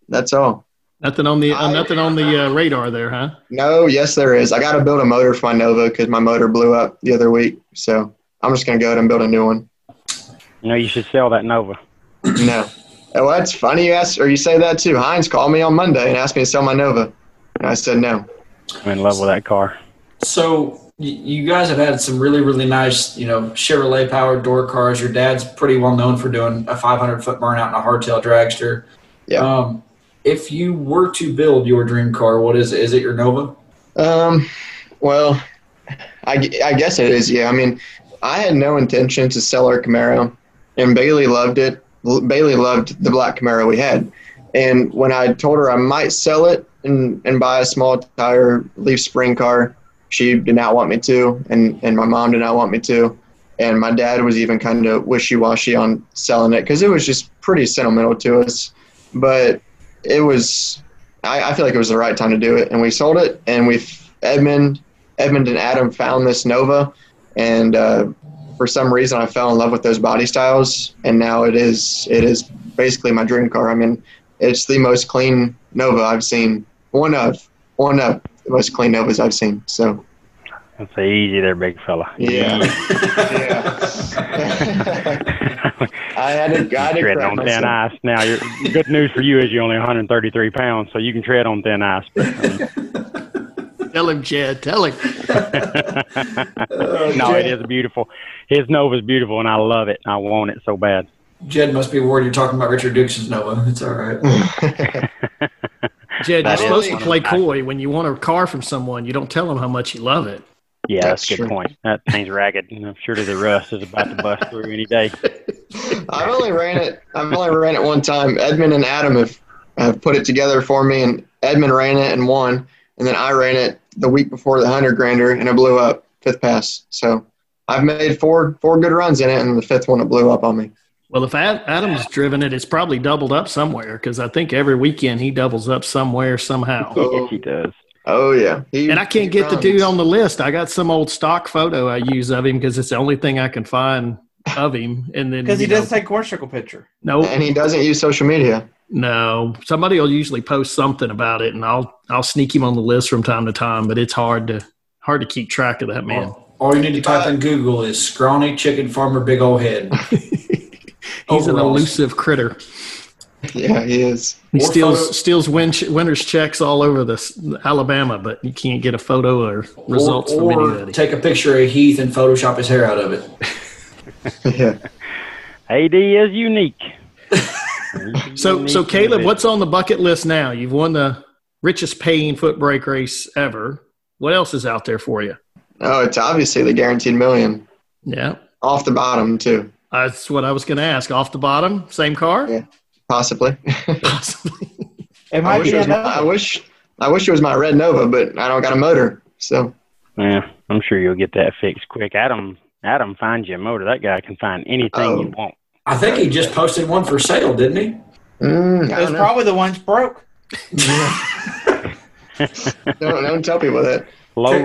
That's all. Nothing on the uh, nothing on the uh, radar there, huh? No, yes, there is. I got to build a motor for my Nova because my motor blew up the other week. So I'm just gonna go ahead and build a new one. You know, you should sell that Nova. No. Well, that's funny you ask or you say that too. Hines called me on Monday and asked me to sell my Nova. And I said no. I'm in love with that car. So y- you guys have had some really, really nice, you know, Chevrolet powered door cars. Your dad's pretty well known for doing a 500 foot burnout in a hardtail dragster. Yeah. Um, if you were to build your dream car, what is it? Is it your Nova? Um, well, I, I guess it is. Yeah. I mean, I had no intention to sell our Camaro, and Bailey loved it. Bailey loved the black Camaro we had, and when I told her I might sell it and and buy a small tire leaf spring car, she did not want me to, and and my mom did not want me to, and my dad was even kind of wishy washy on selling it because it was just pretty sentimental to us, but it was I, I feel like it was the right time to do it, and we sold it. And we Edmund, Edmund and Adam found this Nova, and uh, for some reason I fell in love with those body styles, and now it is it is basically my dream car. I mean, it's the most clean Nova I've seen. One of one of the most clean Novas I've seen. So That's easy there, big fella. yeah, yeah. I had to, I had to tread correct on thin myself. ice. Now, your good news for you is you're only 133 pounds, so you can tread on thin ice. But, I mean, Tell him, Jed. Tell him. no, it is beautiful. His Nova is beautiful, and I love it. I want it so bad. Jed must be worried you're talking about Richard Dixon's Nova. It's all right. Jed, you're supposed to play coy. When you want a car from someone, you don't tell them how much you love it. Yeah, That's that's, a good true. point. That thing's ragged, and I'm sure the rust is about to bust through any day. I've only ran it. I've only ran it one time. Edmund and Adam have, have put it together for me, and Edmund ran it and won, and then I ran it the week before the hundred grander, and it blew up fifth pass. So I've made four four good runs in it, and the fifth one it blew up on me. Well, if Adam's driven it, it's probably doubled up somewhere because I think every weekend he doubles up somewhere somehow. Yes, oh, he does. Oh yeah, He- And I can't he get the dude on the list. I got some old stock photo I use of him because it's the only thing I can find of him. And then Because he you know, does take commercial picture. no, and he doesn't use social media. no. Somebody will usually post something about it, and I'll I'll sneak him on the list from time to time. But it's hard to hard to keep track of that man. All, all you need to type in Google is scrawny chicken farmer, big old head. He's an elusive critter. Yeah, he is. He Or steals photo- steals win- winner's checks all over this Alabama, but you can't get a photo or results or, from or anybody. take a picture of Heath and Photoshop his hair out of it. Yeah. AD is unique. So, so Caleb, individual. what's on the bucket list now? You've won the richest paying foot brake race ever. What else is out there for you? Oh, it's obviously the guaranteed million Yeah, off the bottom too, that's what I was going to ask. Off the bottom, same car, Yeah. possibly. possibly. I wish, it was my. I wish I wish it was my red Nova, but I don't got a motor. So Yeah, I'm sure you'll get that fixed quick. Adam, Adam finds you a motor. That guy can find anything you Oh. want. I think he just posted one for sale, didn't he? mm, I It's don't know. probably the ones broke. don't, don't tell people that. Low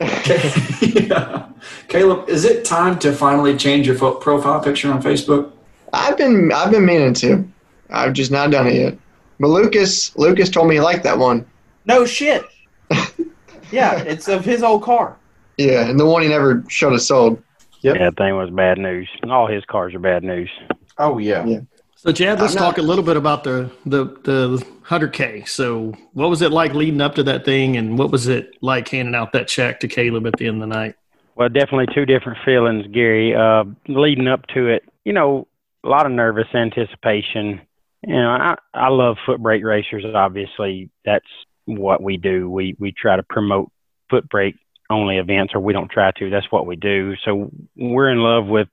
Okay. yeah. Caleb, is it time to finally change your fo- profile picture on Facebook? I've been I've been meaning to. I've just not done it yet. But Lucas Lucas told me he liked that one. No shit. yeah, it's of his old car. Yeah, and the one he never showed us sold. Yep. Yeah, that thing was bad news. All his cars are bad news. Oh yeah. Yeah. So, Chad, let's not- talk a little bit about the the the hundred K. So, what was it like leading up to that thing, and what was it like handing out that check to Caleb at the end of the night? Well, definitely two different feelings, Gary. Uh, leading up to it, you know, a lot of nervous anticipation. You know, I, I love foot brake racers. Obviously, that's what we do. We we try to promote foot brake only events, or we don't try to. That's what we do. So we're in love with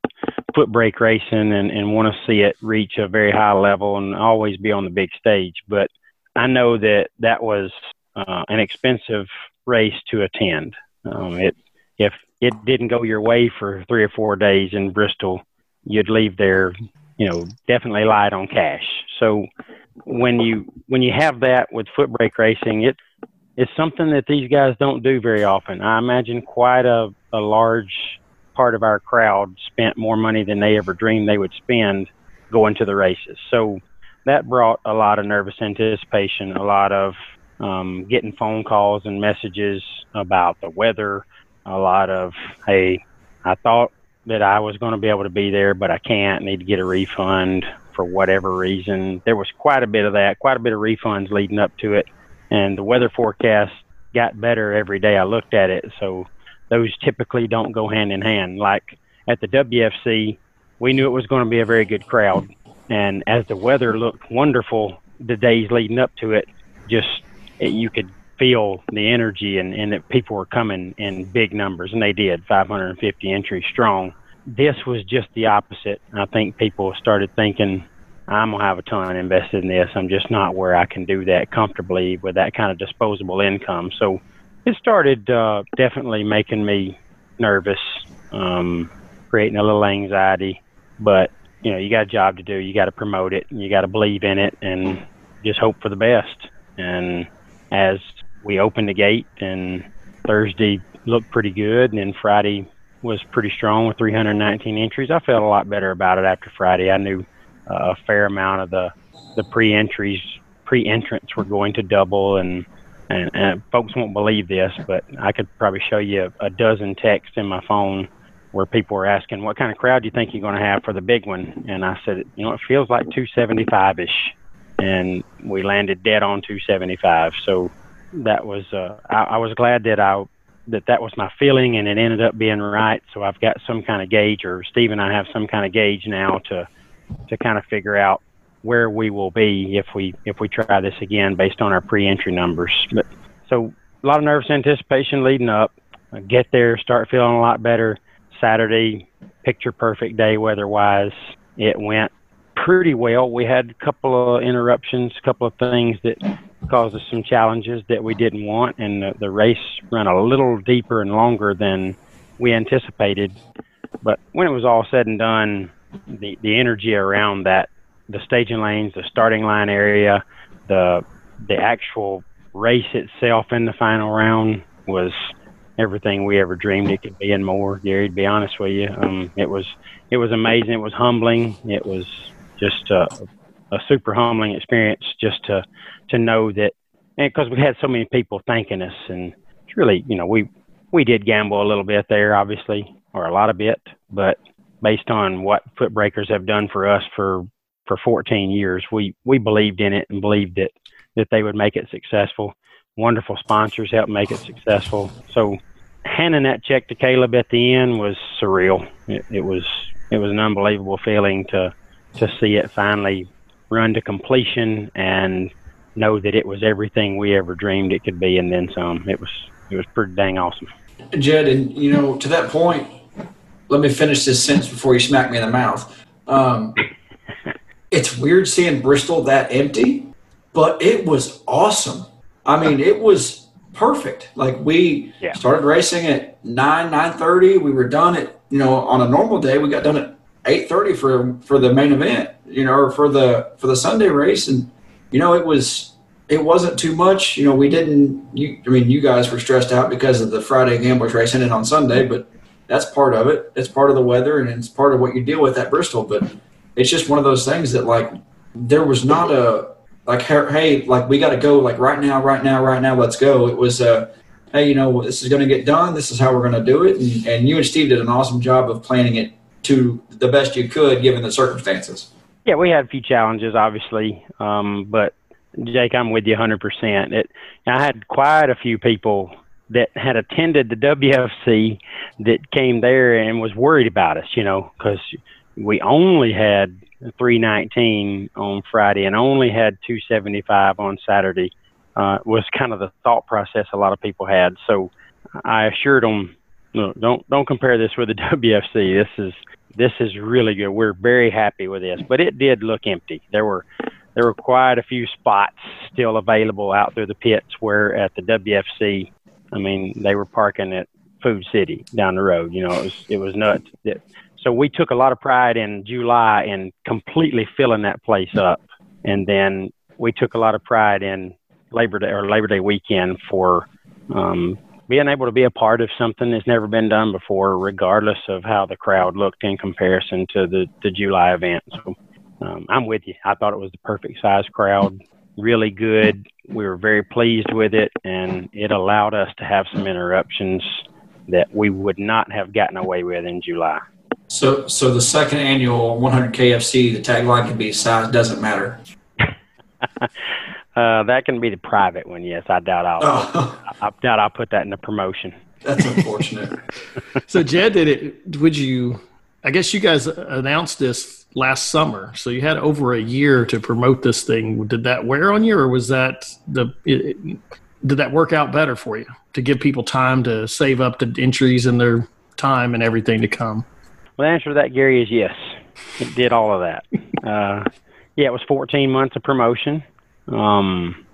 foot brake racing and, and want to see it reach a very high level and always be on the big stage. But I know that that was uh, an expensive race to attend. Um, it if it didn't go your way for three or four days in Bristol, you'd leave there, you know, definitely light on cash. So when you when you have that with foot brake racing, it it's something that these guys don't do very often. I imagine quite a, a large part of our crowd spent more money than they ever dreamed they would spend going to the races. So that brought a lot of nervous anticipation, a lot of um, getting phone calls and messages about the weather, a lot of, hey, I thought that I was going to be able to be there, but I can't, need to get a refund for whatever reason. There was quite a bit of that, quite a bit of refunds leading up to it. And the weather forecast got better every day I looked at it. So those typically don't go hand in hand. Like at the WFC, we knew it was going to be a very good crowd. And as the weather looked wonderful the days leading up to it, just it, you could feel the energy and, and that people were coming in big numbers, and they did 550 entries strong. This was just the opposite. I think people started thinking, I'm gonna have a ton invested in this. I'm just not where I can do that comfortably with that kind of disposable income. So it started uh, definitely making me nervous, um, creating a little anxiety. But you know, you got a job to do. You got to promote it. And you got to believe in it, and just hope for the best. And as we opened the gate, and Thursday looked pretty good, and then Friday was pretty strong with 319 entries. I felt a lot better about it after Friday. I knew uh, a fair amount of the the pre-entries, pre-entrants were going to double, and, and and folks won't believe this, but I could probably show you a, a dozen texts in my phone where people were asking, "What kind of crowd do you think you're going to have for the big one?" And I said, "You know, it feels like 275 ish," and we landed dead on 275. So that was uh, I, I was glad that I that that was my feeling, and it ended up being right. So I've got some kind of gauge, or Steve and I have some kind of gauge now to to kind of figure out where we will be if we if we try this again based on our pre-entry numbers. But so a lot of nervous anticipation leading up. I get there, start feeling a lot better. Saturday, picture perfect day weather wise. It went pretty well. We had a couple of interruptions, a couple of things that caused us some challenges that we didn't want, and the, the race ran a little deeper and longer than we anticipated. But when it was all said and done, the the energy around that, the staging lanes, the starting line area, the the actual race itself in the final round was everything we ever dreamed it could be and more. Gary, to be honest with you, um, it was it was amazing. It was humbling. It was just a, a super humbling experience just to to know that, and because we had so many people thanking us, and it's really, you know, we we did gamble a little bit there, obviously, or a lot of bit, but based on what Footbrakers have done for us for for 14 years, we we believed in it and believed that that they would make it successful. Wonderful sponsors helped make it successful. So handing that check to Caleb at the end was surreal. It, it was it was an unbelievable feeling to to see it finally run to completion and know that it was everything we ever dreamed it could be and then some. It was it was pretty dang awesome. Jed, and you know, to that point, let me finish this sentence before you smack me in the mouth. Um, it's weird seeing Bristol that empty, but it was awesome. I mean, it was perfect. Like we Yeah. started racing at nine nine thirty. We were done at you know on a normal day we got done at eight thirty for for the main event. You know, or for the for the Sunday race, and you know it was it wasn't too much. You know, we didn't. You, I mean, you guys were stressed out because of the Friday Gamblers race ended on Sunday, but that's part of it. It's part of the weather, and it's part of what you deal with at Bristol. But it's just one of those things that like there was not a like hey like we got to go like right now, right now, right now. Let's go. It was uh hey, you know, this is going to get done. This is how we're going to do it. And, and you and Steve did an awesome job of planning it to the best you could given the circumstances. Yeah, we had a few challenges, obviously, um, but Jake, I'm with you 100%. It, I had quite a few people that had attended the WFC that came there and was worried about us, you know, because we only had 319 on Friday and only had 275 on Saturday. Uh, was kind of the thought process a lot of people had. So I assured them, no, don't don't compare this with the WFC. This is this is really good. We're very happy with this, but it did look empty. There were there were quite a few spots still available out through the pits where at the WFC, I mean, they were parking at Food City down the road. You know, it was it was nuts. It, so we took a lot of pride in July in completely filling that place up, and then we took a lot of pride in Labor Day or Labor Day weekend for um, being able to be a part of something that's never been done before, regardless of how the crowd looked in comparison to the the July event. So um, I'm with you. I thought it was the perfect size crowd, really good. We were very pleased with it, and it allowed us to have some interruptions that we would not have gotten away with in July. So, so the second annual 100 KFC, the tagline can be "Size doesn't matter." uh, that can be the private one. Yes, I doubt I'll. Oh. I, I doubt I'll put that in the promotion. That's unfortunate. so, Jed, did it? Would you? I guess you guys announced this last summer, so you had over a year to promote this thing. Did that wear on you, or was that the? It, did that work out better for you to give people time to save up the entries and their time and everything to come? Well, the answer to that, Gary, is yes. It did all of that. Uh, yeah, it was 14 months of promotion. Um,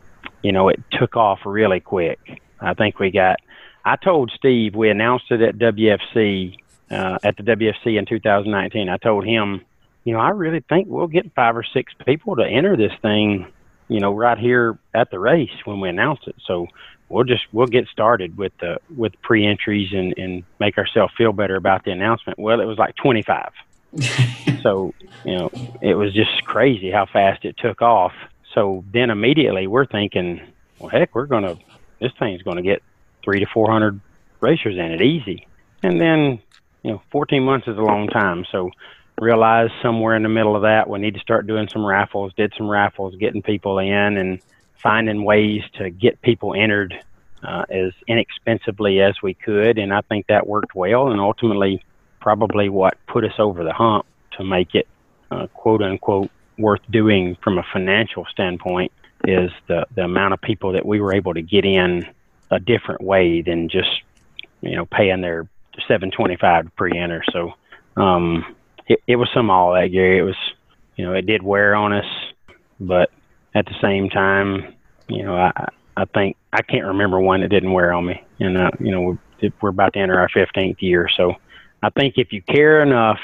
you know, it took off really quick. I think we got. I told Steve we announced it at WFC uh, at the WFC in 2019. I told him, you know, I really think we'll get five or six people to enter this thing. You know, right here at the race when we announce it. So we'll just we'll get started with the with pre-entries and and make ourselves feel better about the announcement. Well, it was like 25. so you know, it was just crazy how fast it took off. So then immediately we're thinking, well, heck, we're gonna this thing's gonna get three to four hundred racers in it easy. And then you know, 14 months is a long time. So realized somewhere in the middle of that we need to start doing some raffles. Did some raffles, getting people in, and finding ways to get people entered uh, as inexpensively as we could, and I think that worked well. And ultimately, probably what put us over the hump to make it uh, quote unquote worth doing from a financial standpoint is the the amount of people that we were able to get in a different way than just you know paying their 725 to pre-enter. So um, it, it was some all that Gary. It was you know it did wear on us, but at the same time, you know, I I think I can't remember one that didn't wear on me. And uh, you know, we're, we're about to enter our 15th year, so I think if you care enough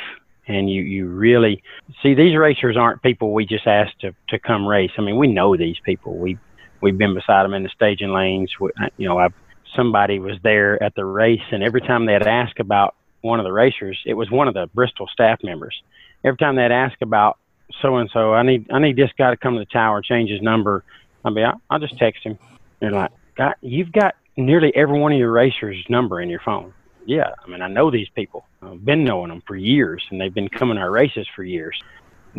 and you you really see these racers aren't people we just asked to to come race. I mean, we know these people. We we've been beside them in the staging lanes. We, you know, I've somebody was there at the race, and every time they'd ask about one of the racers, it was one of the Bristol staff members. Every time they'd ask about so and so. I need I need this guy to come to the tower, change his number. I mean, I'll, I'll just text him. They're like, God, you've got nearly every one of your racers' number in your phone. Yeah, I mean, I know these people. I've been knowing them for years, and they've been coming to our races for years.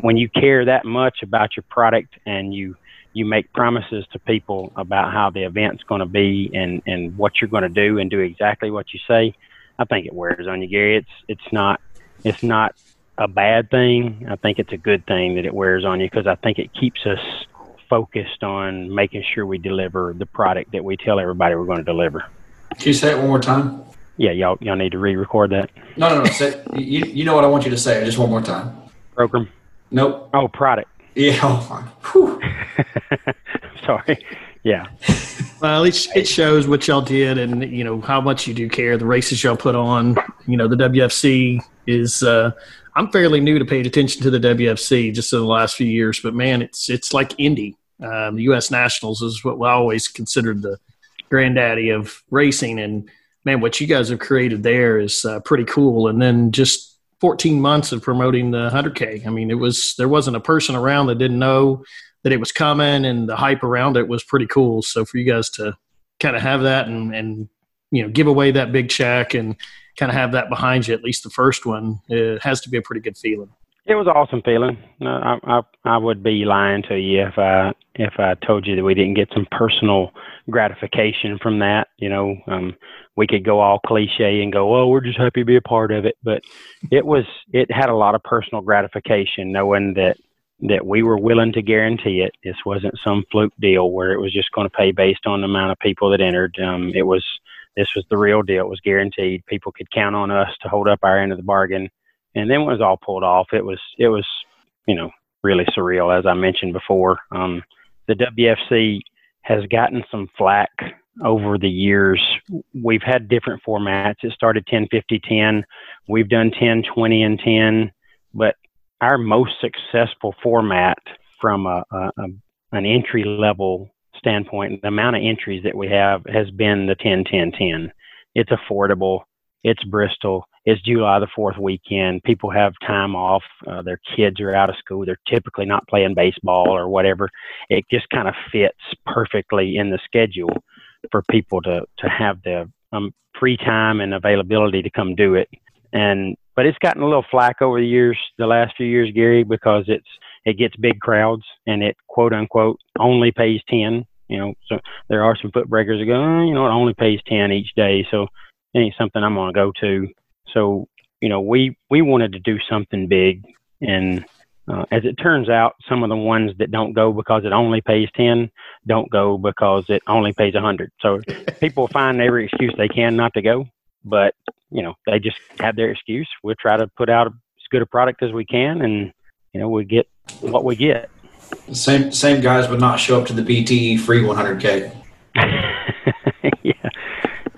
When you care that much about your product and you you make promises to people about how the event's going to be and and what you're going to do and do exactly what you say, I think it wears on you, Gary. It's it's not it's not a bad thing. I think it's a good thing that it wears on you because I think it keeps us focused on making sure we deliver the product that we tell everybody we're going to deliver. Can you say it one more time? Yeah, y'all y'all need to re-record that. No, no, no. Say, you you know what I want you to say. Just one more time. Program. Nope. Oh, product. Yeah. Oh, Sorry. Yeah. Well, it, it shows what y'all did, and you know how much you do care. The races y'all put on. You know the WFC is. Uh, I'm fairly new to paying attention to the WFC just in the last few years, but man, it's it's like Indy. Um, the U.S. Nationals is what I always considered the granddaddy of racing, and man, what you guys have created there is uh, pretty cool. And then just 14 months of promoting the 100K. I mean, it was there wasn't a person around that didn't know that it was coming, and the hype around it was pretty cool. So for you guys to kind of have that and, and you know give away that big check and kind of have that behind you, at least the first one, it has to be a pretty good feeling. It was an awesome feeling. No, I, I I would be lying to you if I if I told you that we didn't get some personal gratification from that. You know, um, we could go all cliche and go, "Oh, we're just happy to be a part of it," but it was it had a lot of personal gratification knowing that that we were willing to guarantee it. This wasn't some fluke deal where it was just going to pay based on the amount of people that entered. Um, it was this was the real deal. It was guaranteed. People could count on us to hold up our end of the bargain. And then when it was all pulled off, it was it was you know really surreal as I mentioned before. Um, the WFC has gotten some flack over the years. We've had different formats. It started 10 50 10. We've done 10 20 and 10, but our most successful format from a, a, a an entry level standpoint, the amount of entries that we have has been the 10 10 10. It's affordable. It's Bristol. It's July the 4th weekend. People have time off. Uh, their kids are out of school. They're typically not playing baseball or whatever. It just kind of fits perfectly in the schedule for people to, to have the um, free time and availability to come do it. And but it's gotten a little flack over the years, the last few years, Gary, because it's it gets big crowds and it quote unquote only pays ten. You know, so there are some foot brakers that go, oh, you know, it only pays ten each day, so it ain't something I'm gonna go to. So you know, we we wanted to do something big, and uh, as it turns out, some of the ones that don't go because it only pays ten don't go because it only pays a hundred. So people find every excuse they can not to go, but you know they just have their excuse. We'll try to put out as good a product as we can, and you know we get what we get. Same same guys would not show up to the BTE free 100K. yeah,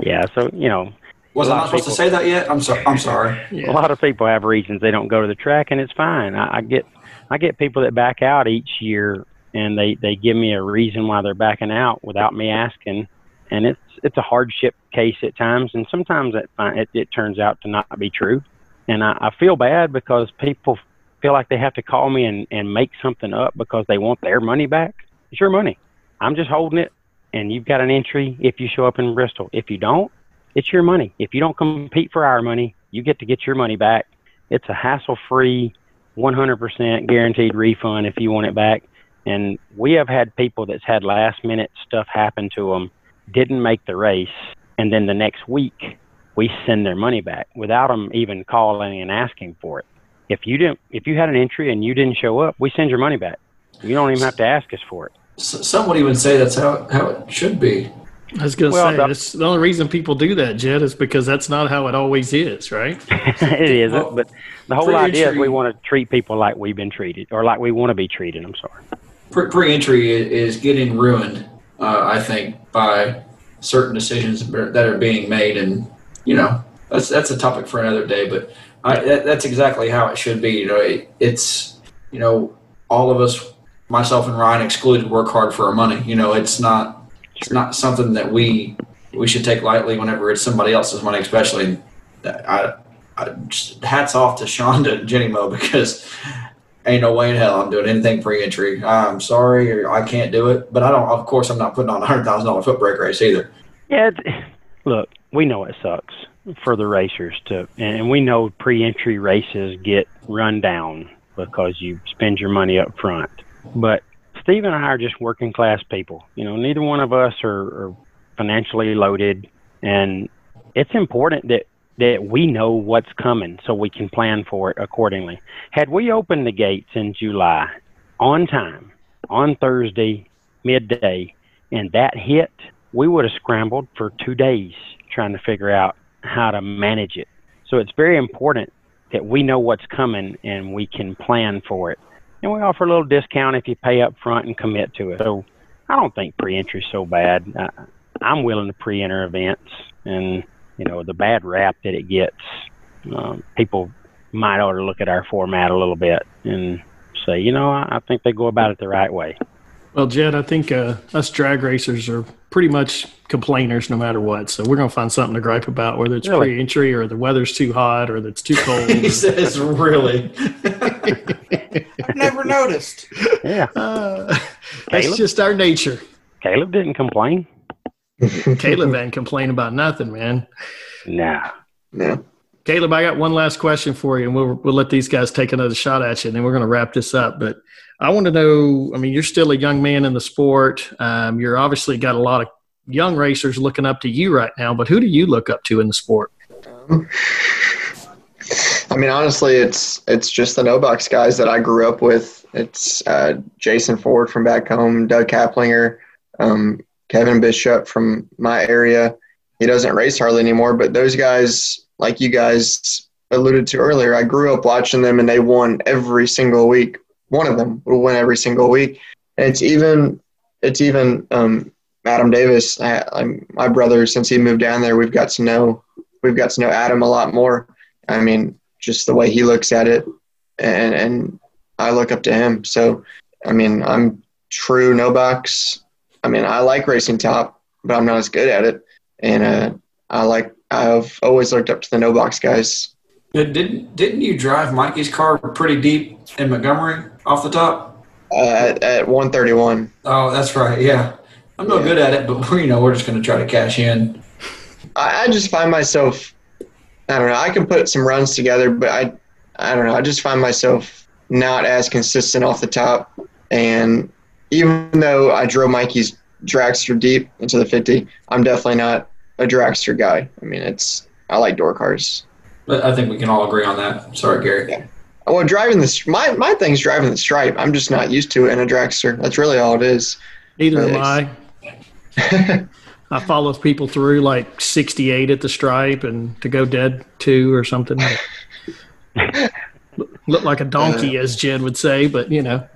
yeah. So you know, Was I not supposed to say that yet? I'm sorry. I'm sorry. a lot of people have reasons they don't go to the track, and it's fine. I, I get I get people that back out each year, and they they give me a reason why they're backing out without me asking, and it's it's a hardship case at times, and sometimes it it, it turns out to not be true, and I, I feel bad because people feel like they have to call me and and make something up because they want their money back. It's your money. I'm just holding it, and you've got an entry if you show up in Bristol. If you don't, it's your money. If you don't compete for our money, you get to get your money back. It's a hassle free, 100% guaranteed refund if you want it back. And we have had people that's had last minute stuff happen to them, didn't make the race, and then the next week we send their money back without them even calling and asking for it. If you didn't, if you had an entry and you didn't show up, we send your money back. You don't even have to ask us for it. S- some would even say that's how how it should be. I was going to Well, say, the- that's the only reason people do that, Jed, is because that's not how it always is, right? it isn't, Well, but the whole idea is we want to treat people like we've been treated, or like we want to be treated. I'm sorry. Pre- pre-entry is getting ruined. Uh, I think by certain decisions that are being made, and you know that's that's a topic for another day. But I, that, that's exactly how it should be. You know, it, it's you know all of us, myself and Ryan excluded, work hard for our money. You know, it's not it's not something that we we should take lightly whenever it's somebody else's money, especially. I, I just hats off to Shonda and Jenny Mo because ain't no way in hell I'm doing anything pre-entry. I'm sorry, or I can't do it. But I don't. Of course, I'm not putting on a hundred thousand dollar foot brake race either. Yeah, look, we know it sucks for the racers to, and we know pre-entry races get run down because you spend your money up front. But Steve and I are just working class people. You know, neither one of us are, are financially loaded, and it's important that that we know what's coming so we can plan for it accordingly. Had we opened the gates in July on time, on Thursday midday, and that hit, we would have scrambled for two days trying to figure out how to manage it. So it's very important that we know what's coming and we can plan for it. And we offer a little discount if you pay up front and commit to it. So I don't think pre-entry is so bad. I, I'm willing to pre-enter events, and you know the bad rap that it gets. Um, people might ought to look at our format a little bit and say, you know, I, I think they go about it the right way. Well, Jed, I think uh, us drag racers are pretty much complainers no matter what. So we're going to find something to gripe about, whether it's Really? pre-entry or the weather's too hot or that it's too cold. he says, "Really." I've never noticed. Yeah, Uh, that's just our nature. Caleb didn't complain. Caleb ain't complain about nothing, man. Nah. Yeah. Caleb, I got one last question for you, and we'll we'll let these guys take another shot at you, and then we're going to wrap this up. But I want to know. I mean, you're still a young man in the sport. Um, you're obviously got a lot of young racers looking up to you right now. But who do you look up to in the sport? I mean, honestly, it's it's just the no box guys that I grew up with. It's uh, Jason Ford from back home, Doug Kaplinger, um, Kevin Bishop from my area. He doesn't race hardly anymore, but those guys like you guys alluded to earlier, I grew up watching them and they won every single week. One of them will win every single week. And it's even, it's even um, Adam Davis. I, I'm, my brother, since he moved down there, we've got to know, we've got to know Adam a lot more. I mean, just the way he looks at it, and and I look up to him. So, I mean, I'm true no box. I mean, I like racing top, but I'm not as good at it. And uh, I like I've always looked up to the no box guys. Didn't didn't you drive Mikey's car pretty deep in Montgomery off the top? Uh, at, at 131. Oh, that's right. Yeah, I'm no Yeah. good at it, but you know we're just going to try to cash in. I, I just find myself. I don't know. I can put some runs together, but I, I don't know. I just find myself not as consistent off the top. And even though I drove Mikey's dragster deep into the 50, I'm definitely not a dragster guy. I mean, it's I like door cars. But I think we can all agree on that. Sorry, Gary. Well, driving this my my thing's driving the stripe. I'm just not used to it in a dragster. That's really all it is. Neither am I. I follow people through like 68 at the stripe and to go dead two or something. Look like a donkey, uh, as Jed would say, but you know.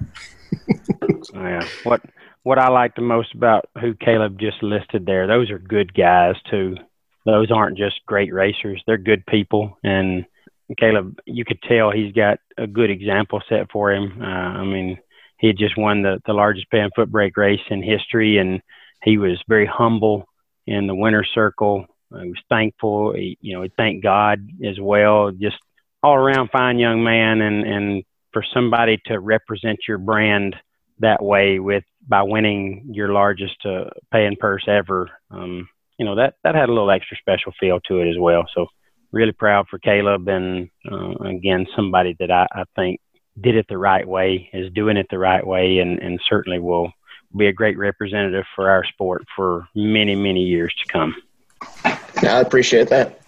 Yeah. What what I like the most about who Caleb just listed there, those are good guys too. Those aren't just great racers; they're good people. And Caleb, you could tell he's got a good example set for him. Uh, I mean, he had just won the the largest pan foot brake race in history, and he was very humble in the winner's circle. He was thankful. He, you know, he thanked God as well. Just all around fine young man, and and for somebody to represent your brand that way with by winning your largest uh, paying purse ever. Um, you know that that had a little extra special feel to it as well. So really proud for Caleb, and uh, again somebody that I, I think did it the right way, is doing it the right way, and and certainly will be a great representative for our sport for many many years to come. Yeah, I appreciate that.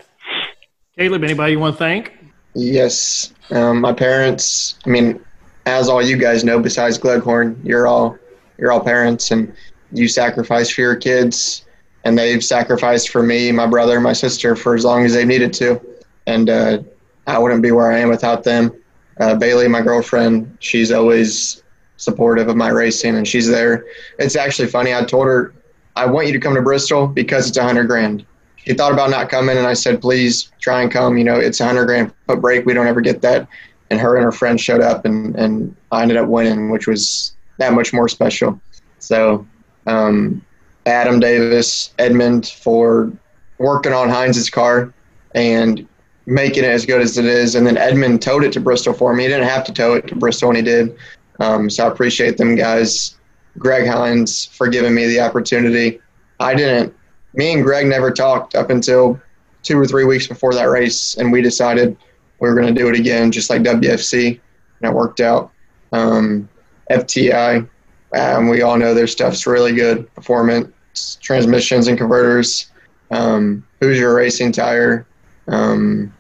Caleb, anybody you want to thank? Yes. Um, my parents, I mean, as all you guys know, besides Gleghorn, you're all you're all parents and you sacrifice for your kids and they've sacrificed for me, my brother, my sister for as long as they needed to. And uh, I wouldn't be where I am without them. Uh, Bailey, my girlfriend, she's always supportive of my racing and she's there. It's actually funny. I told her, I want you to come to Bristol because it's a hundred grand She thought about not coming and I said, please try and come. You know, it's a hundred grand foot brake. We don't ever get that. And her and her friend showed up and, and I ended up winning, which was that much more special. So, um, Adam Davis, Edmund for working on Hines's car and making it as good as it is. And then Edmund towed it to Bristol for me. He didn't have to tow it to Bristol he did. Um, so I appreciate them guys. Greg Hines for giving me the opportunity. I didn't me and Greg never talked up until two or three weeks before that race, and we decided we were going to do it again, just like WFC, and it worked out. Um, FTI, um, we all know their stuff's really good. Performance, transmissions, and converters. Um, Hoosier Racing Tire, um,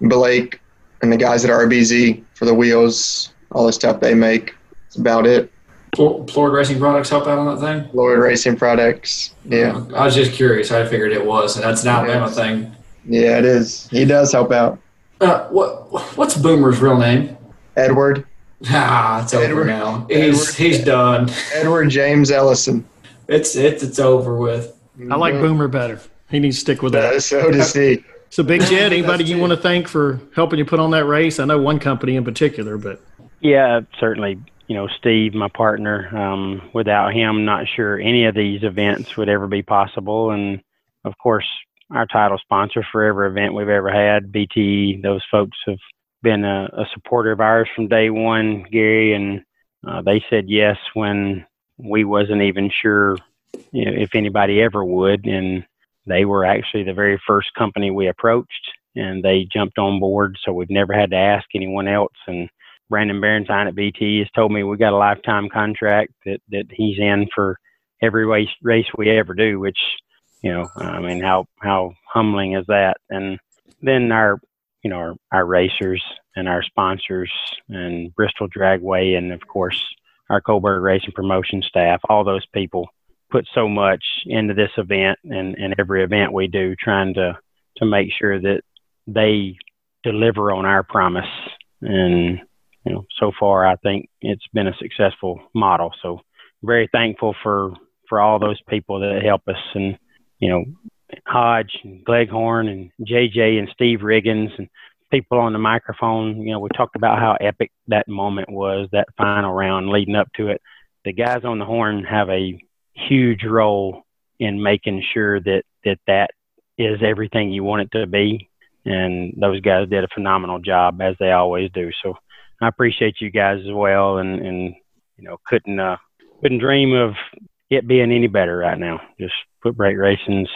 Blake, and the guys at RBZ for the wheels, all the stuff they make. That's about it. Flo- Florida Racing Products help out on that thing. Lloyd Racing Products. Yeah. I was just curious. I figured it was, and that's an Alabama Yes. thing. Yeah, it is. He does help out. Uh, what what's Boomer's real name? Edward. Ah, it's over now. He's Edward- he's done. Edward James Ellison. It's it's it's over with. I like Boomer better. He needs to stick with that. that. So does he. So, Big Jed, anybody you want to thank for helping you put on that race? I know one company in particular, but Yeah, certainly. You know, Steve, my partner. Um, without him, not sure any of these events would ever be possible. And of course, our title sponsor for every event we've ever had, BTE. Those folks have been a, a supporter of ours from day one, Gary, and uh, they said yes when we wasn't even sure you know, if anybody ever would. And they were actually the very first company we approached, and they jumped on board. So we've never had to ask anyone else. And Brandon Barentine at BT has told me we got a lifetime contract that that he's in for every race race we ever do. Which, you know, I mean, how how humbling is that? And then our you know our, our racers and our sponsors and Bristol Dragway and of course our Coburg Racing promotion staff, all those people put so much into this event and, and every event we do, trying to to make sure that they deliver on our promise. And you know, so far I think it's been a successful model. So very thankful for for all those people that help us and you know Hodge and Gleghorn and JJ and Steve Riggins and people on the microphone. You know, we talked about how epic that moment was, that final round leading up to it. The guys on the horn have a huge role in making sure that that that is everything you want it to be. And those guys did a phenomenal job as they always do. So I appreciate you guys as well. And, and, you know, couldn't, uh, couldn't dream of it being any better right now. Just Footbrake Racing's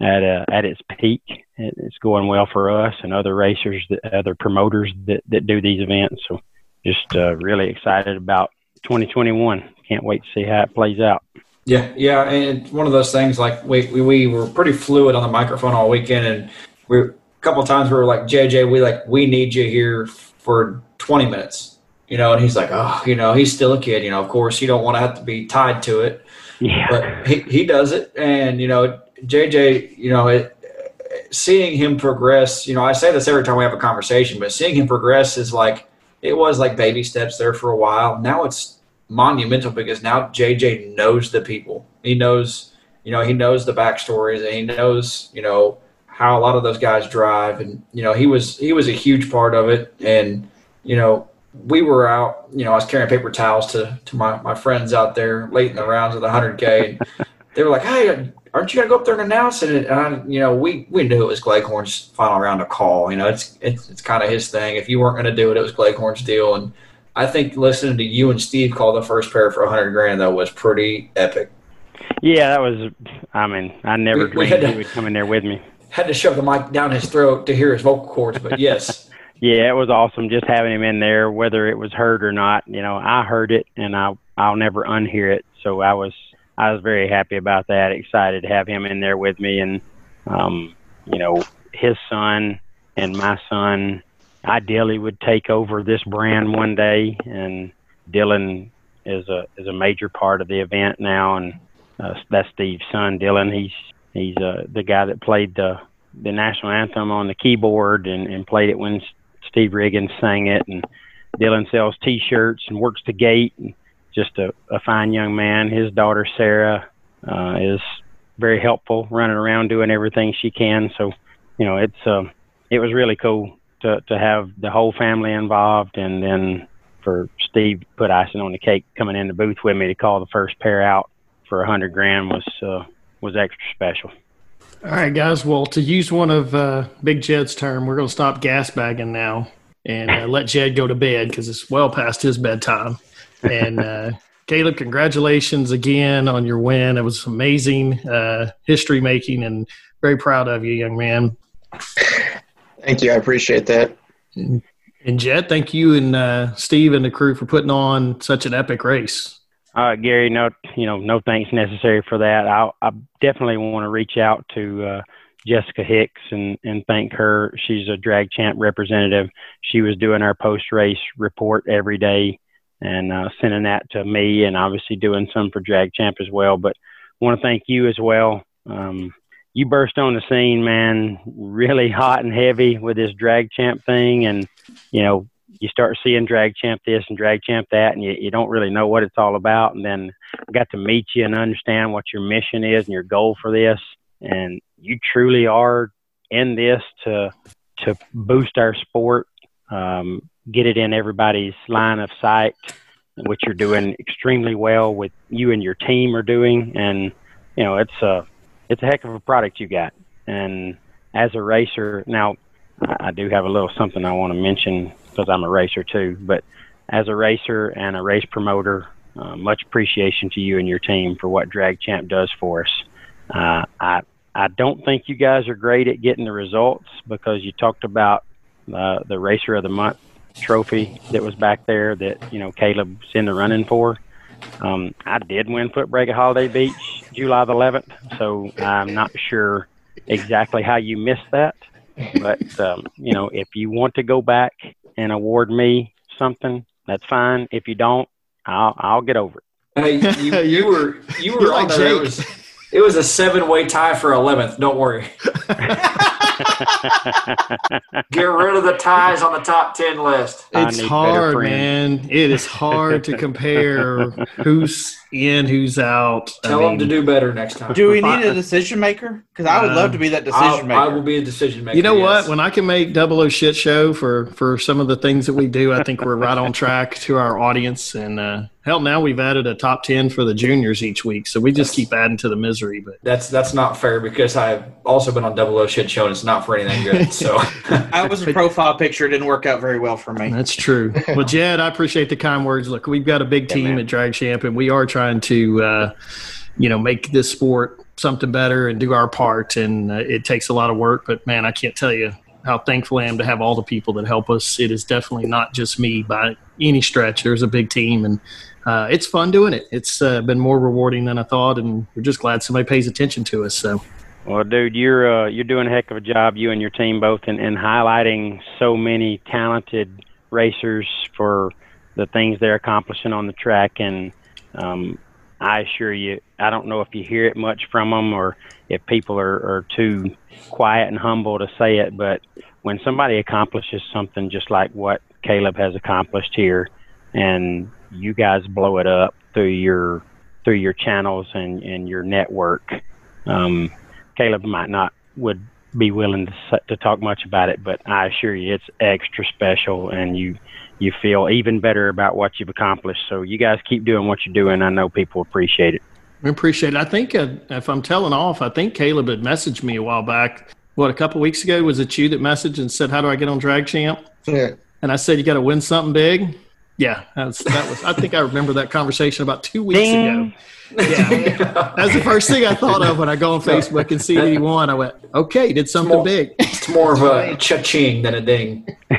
at, uh, at its peak. It's going well for us and other racers, that, other promoters that, that do these events. So just, uh, really excited about 2021. Can't wait to see how it plays out. Yeah, yeah, and one of those things like we, we, we were pretty fluid on the microphone all weekend, and we a couple of times we were like, JJ, we like we need you here for 20 minutes, you know, and he's like, oh, you know, he's still a kid, you know, of course you don't want to have to be tied to it, Yeah. but he he does it, and you know, JJ, you know, it, seeing him progress, you know, I say this every time we have a conversation, but seeing him progress is like it was like baby steps there for a while. Now it's monumental because now JJ knows the people. He knows, you know, he knows the backstories and he knows, you know, how a lot of those guys drive. And, you know, he was, he was a huge part of it. And, you know, we were out, you know, I was carrying paper towels to, to my, my friends out there late in the rounds of the 100K. And they were like, hey, aren't you going to go up there and announce it? And, I, you know, we, we knew it was Gleghorn's final round of call. You know, it's, it's, it's kind of his thing. If you weren't going to do it, it was Gleghorn's deal. And, I think listening to you and Steve call the first pair for a hundred grand though was pretty epic. Yeah, that was. I mean, I never We- we dreamed had to- he would come in there with me. Had to shove the mic down his throat to hear his vocal cords, but yes, Yeah, it was awesome just having him in there, whether it was heard or not. You know, I heard it, and I I'll never unhear it. So I was I was very happy about that. Excited to have him in there with me, and um, you know, his son and my son ideally would take over this brand one day, and Dylan is a is a major part of the event now, and uh, that's Steve's son, Dylan. He's he's uh, the guy that played the the national anthem on the keyboard and, and played it when Steve Riggins sang it. And Dylan sells T-shirts and works the gate. And just a, a fine young man. His daughter Sarah uh, is very helpful, running around doing everything she can. So, you know, it's uh, it was really cool to to have the whole family involved, and then for Steve to put icing on the cake, coming in the booth with me to call the first pair out for a hundred grand was uh, was extra special. All right, guys. Well, to use one of uh, Big Jed's term, we're going to stop gas bagging now and uh, let Jed go to bed because it's well past his bedtime. And uh, Caleb, congratulations again on your win. It was amazing, uh, history making, and very proud of you, young man. Thank you. I appreciate that. And Jed, thank you and uh, Steve and the crew for putting on such an epic race. Uh, Gary, no, you know, no thanks necessary for that. I, I definitely want to reach out to uh, Jessica Hicks and, and thank her. She's a drag champ representative. She was doing our post race report every day and uh, sending that to me, and obviously doing some for drag champ as well. But want to thank you as well. Um, you burst on the scene, man, really hot and heavy with this drag champ thing, and you know you start seeing drag champ this and drag champ that, and you, you don't really know what it's all about. And then I got to meet you and understand what your mission is and your goal for this. And you truly are in this to to boost our sport, um, get it in everybody's line of sight, which you're doing extremely well with you and your team are doing. And you know it's a it's a heck of a product you got. And as a racer, now I do have a little something I want to mention because I'm a racer too. But as a racer and a race promoter, uh, much appreciation to you and your team for what Drag Champ does for us. Uh, I I don't think you guys are great at getting the results because you talked about uh, the Racer of the Month trophy that was back there that you know Caleb's in the running for. Um, I did win Footbrake at Holiday Beach July the 11th, so I'm not sure exactly how you missed that. But um, you know, if you want to go back and award me something, that's fine. If you don't, I'll I'll get over it. Hey, you, you were you were You're on like there. It was, a seven way tie for eleventh. Don't worry. Get rid of the ties on the top ten list. It's hard, man. It is hard to compare who's in, who's out. I Tell them to do better next time. Do we need a decision maker? Because I would love to be that decision I'll, maker. I will be a decision maker. You know yes. what? When I can make Double O shit show for for some of the things that we do, I think we're right on track to our audience. And uh, hell, now we've added a top ten for the juniors each week, so we just keep adding to the misery. But That's that's not fair because I've also been on Double O Shit Show and it's not for anything good. So I was a profile picture. It didn't work out very well for me. That's true. Well, Jed, I appreciate the kind words. Look, we've got a big team man. at Drag Champ, and we are trying to, uh, you know, make this sport something better and do our part. And uh, it takes a lot of work, but man, I can't tell you how thankful I am to have all the people that help us. It is definitely not just me by any stretch. There's a big team, and uh, it's fun doing it. It's uh, been more rewarding than I thought, and we're just glad somebody pays attention to us. So. Well, dude, you're uh, you're doing a heck of a job, you and your team both, in, in highlighting so many talented racers for the things they're accomplishing on the track. And um, I assure you, I don't know if you hear it much from them or if people are, are too quiet and humble to say it, but when somebody accomplishes something just like what Caleb has accomplished here, and you guys blow it up through your through your channels and, and your network. Um, Caleb might not would be willing to to talk much about it, but I assure you, it's extra special, and you you feel even better about what you've accomplished. So you guys keep doing what you're doing. I know people appreciate it. We appreciate it. I think uh, if I'm telling off, I think Caleb had messaged me a while back. What a couple weeks ago was it you that messaged and said, "How do I get on Drag Champ?" Yeah. And I said, "You got to win something big." Yeah, that's, that was. I think I remember that conversation about two weeks Ding. ago. Yeah, that's the first thing I thought of when I go on Facebook and see that he won. I went, "Okay, did something Small. big." it's more of a cha-ching than a ding.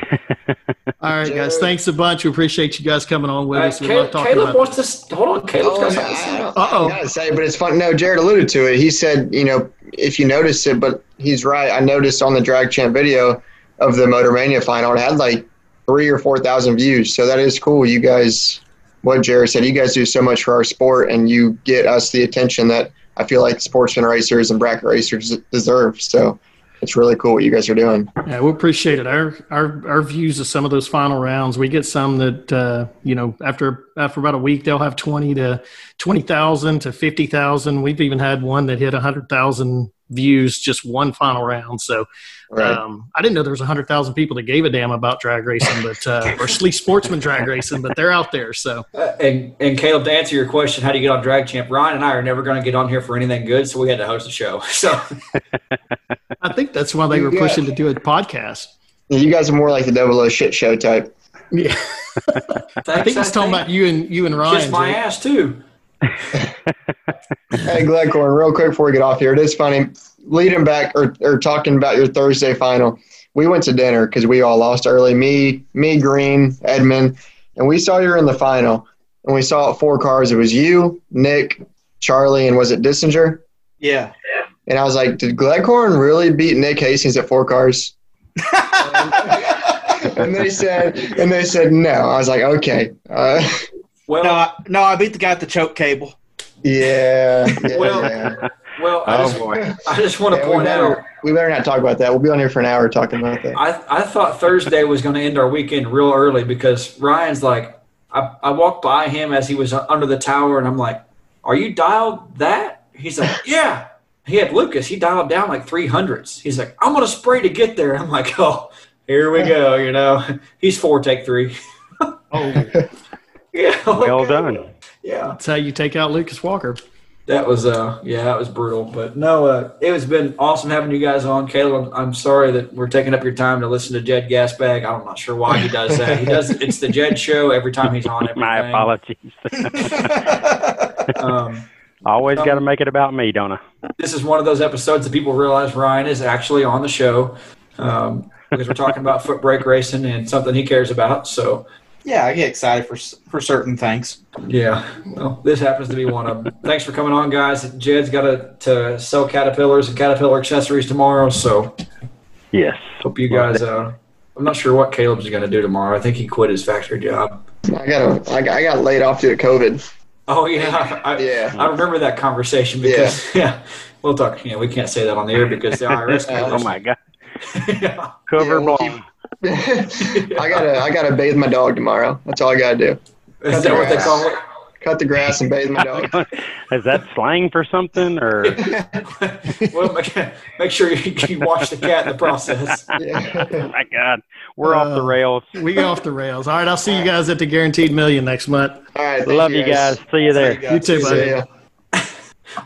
All right, guys, thanks a bunch. We appreciate you guys coming on with Uh, us. We Caleb, love talking Caleb about wants to s- hold on. Caleb's Oh, got something to say. I don't- Uh-oh. I gotta say, but it's fun. No, Jared alluded to it. He said, you know, if you notice it, but he's right. I noticed on the Drag Champ video of the Motor Mania final, it had like three or four thousand views. So that is cool. You guys, what Jared said, you guys do so much for our sport, and you get us the attention that I feel like sportsman racers and bracket racers deserve. So it's really cool what you guys are doing. Yeah, we appreciate it. Our our our views of some of those final rounds, we get some that uh, you know after after about a week they'll have twenty to twenty thousand to fifty thousand. We've even had one that hit hundred thousand views just one final round. So Right. um, I didn't know there was hundred thousand people that gave a damn about drag racing, but uh, or at least sportsman drag racing, but they're out there. So Uh, and and Caleb, to answer your question, how do you get on Drag Champ? Ryan and I are never going to get on here for anything good, so we had to host a show. So I think that's why they were Yeah. pushing to do a podcast. You guys are more like the double O shit show type. Yeah, I think he's talking about you and you and Ryan. kiss my Jake. ass too. Hey, Gleghorn, real quick before we get off here, it is funny. Leading back or, or talking about your Thursday final, we went to dinner because we all lost early. Me, me, Green, Edmund, and we saw you in the final. And we saw four cars. It was you, Nick, Charlie, and was it Dissinger? Yeah. And I was like, did Gleghorn really beat Nick Hastings at four cars? and they said, and they said no. I was like, okay, uh, Well, No, I, no, I beat the guy at the choke cable. yeah, yeah, Well, yeah. well, I Oh just, boy. I just want to Yeah, we, point out we better not talk about that. We'll be on here for an hour talking about that. I, I thought Thursday was going to end our weekend real early because Ryan's like, I, I walked by him as he was under the tower, and I'm like, "Are you dialed that?" He's like, "Yeah." He had Lucas. He dialed down like 300s. He's like, "I'm going to spray to get there." I'm like, "Oh, here we go." You know, he's four, take three. Oh, Yeah. Well okay. done. Yeah. that's how you take out Lucas Walker. That was uh yeah, that was brutal. But no, uh, it has been awesome having you guys on. Caleb, I'm, I'm sorry that we're taking up your time to listen to Jed Gasbag. I'm not sure why he does that. He does it's the Jed show every time he's on everything. My apologies. Um, Always Um, got to make it about me, don't I? this is one of those episodes that people realize Ryan is actually on the show um, because we're talking about foot brake racing and something he cares about. So yeah, I get excited for for certain things. yeah, well, this happens to be one of them. Thanks for coming on, guys. Jed's got to, to sell caterpillars and caterpillar accessories tomorrow, so Yes. hope you guys. Uh, I'm not sure what Caleb's going to do tomorrow. I think he quit his factory job. I got I got, I got laid off due to COVID. Oh yeah, I, Yeah. I remember that conversation because yeah. we'll talk. Yeah, we can't say that on the air because the IRS. Oh my God. yeah. Cover Yeah, well, blown. I gotta I gotta bathe my dog tomorrow. That's all I gotta do. Is that what they call it? Cut the grass and bathe my dog. Is that slang for something or? well, make, make sure you, you watch the cat in the process. Oh Yeah. my God, we're off the Uh, rails. We go off the rails. All right, I'll see you guys at the Guaranteed Million next month. All right. Love you guys. See you there. You too, buddy.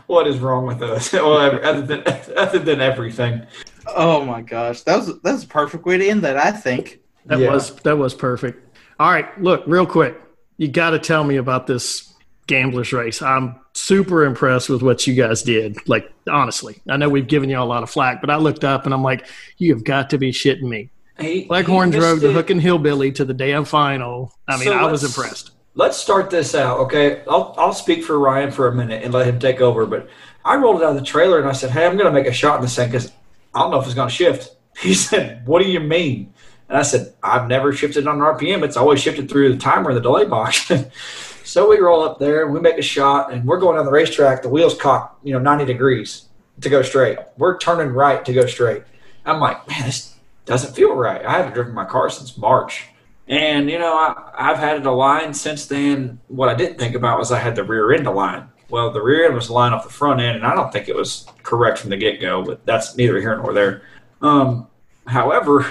What is wrong with us? Well, other than other than everything. Oh my gosh, that was that was a perfect way to end that. I think. That Yeah. was that was perfect. All right, look, real quick. You got to tell me about this gamblers race. I'm super impressed with what you guys did. Like honestly, I know we've given you a lot of flack, but I looked up and I'm like, you have got to be shitting me. He, Leghorns he rode the. Hook and Hillbilly to the damn final. I mean, So I was impressed. Let's start this out, okay? I'll I'll speak for Ryan for a minute and let him take over. But I rolled it out of the trailer and I said, "Hey, I'm going to make a shot in this thing because I don't know if it's going to shift." He said, "What do you mean?" And I said, "I've never shifted on an RPM. It's always shifted through the timer in the delay box." so we roll up there and we make a shot and we're going down the racetrack. The wheels cock, you know, 90 degrees to go straight. We're turning right to go straight. I'm like, man, this doesn't feel right. I haven't driven my car since March. And, you know, I, I've had it aligned since then. What I didn't think about was I had the rear end aligned. Well, the rear end was aligned off the front end, and I don't think it was correct from the get go, but that's neither here nor there. Um, however,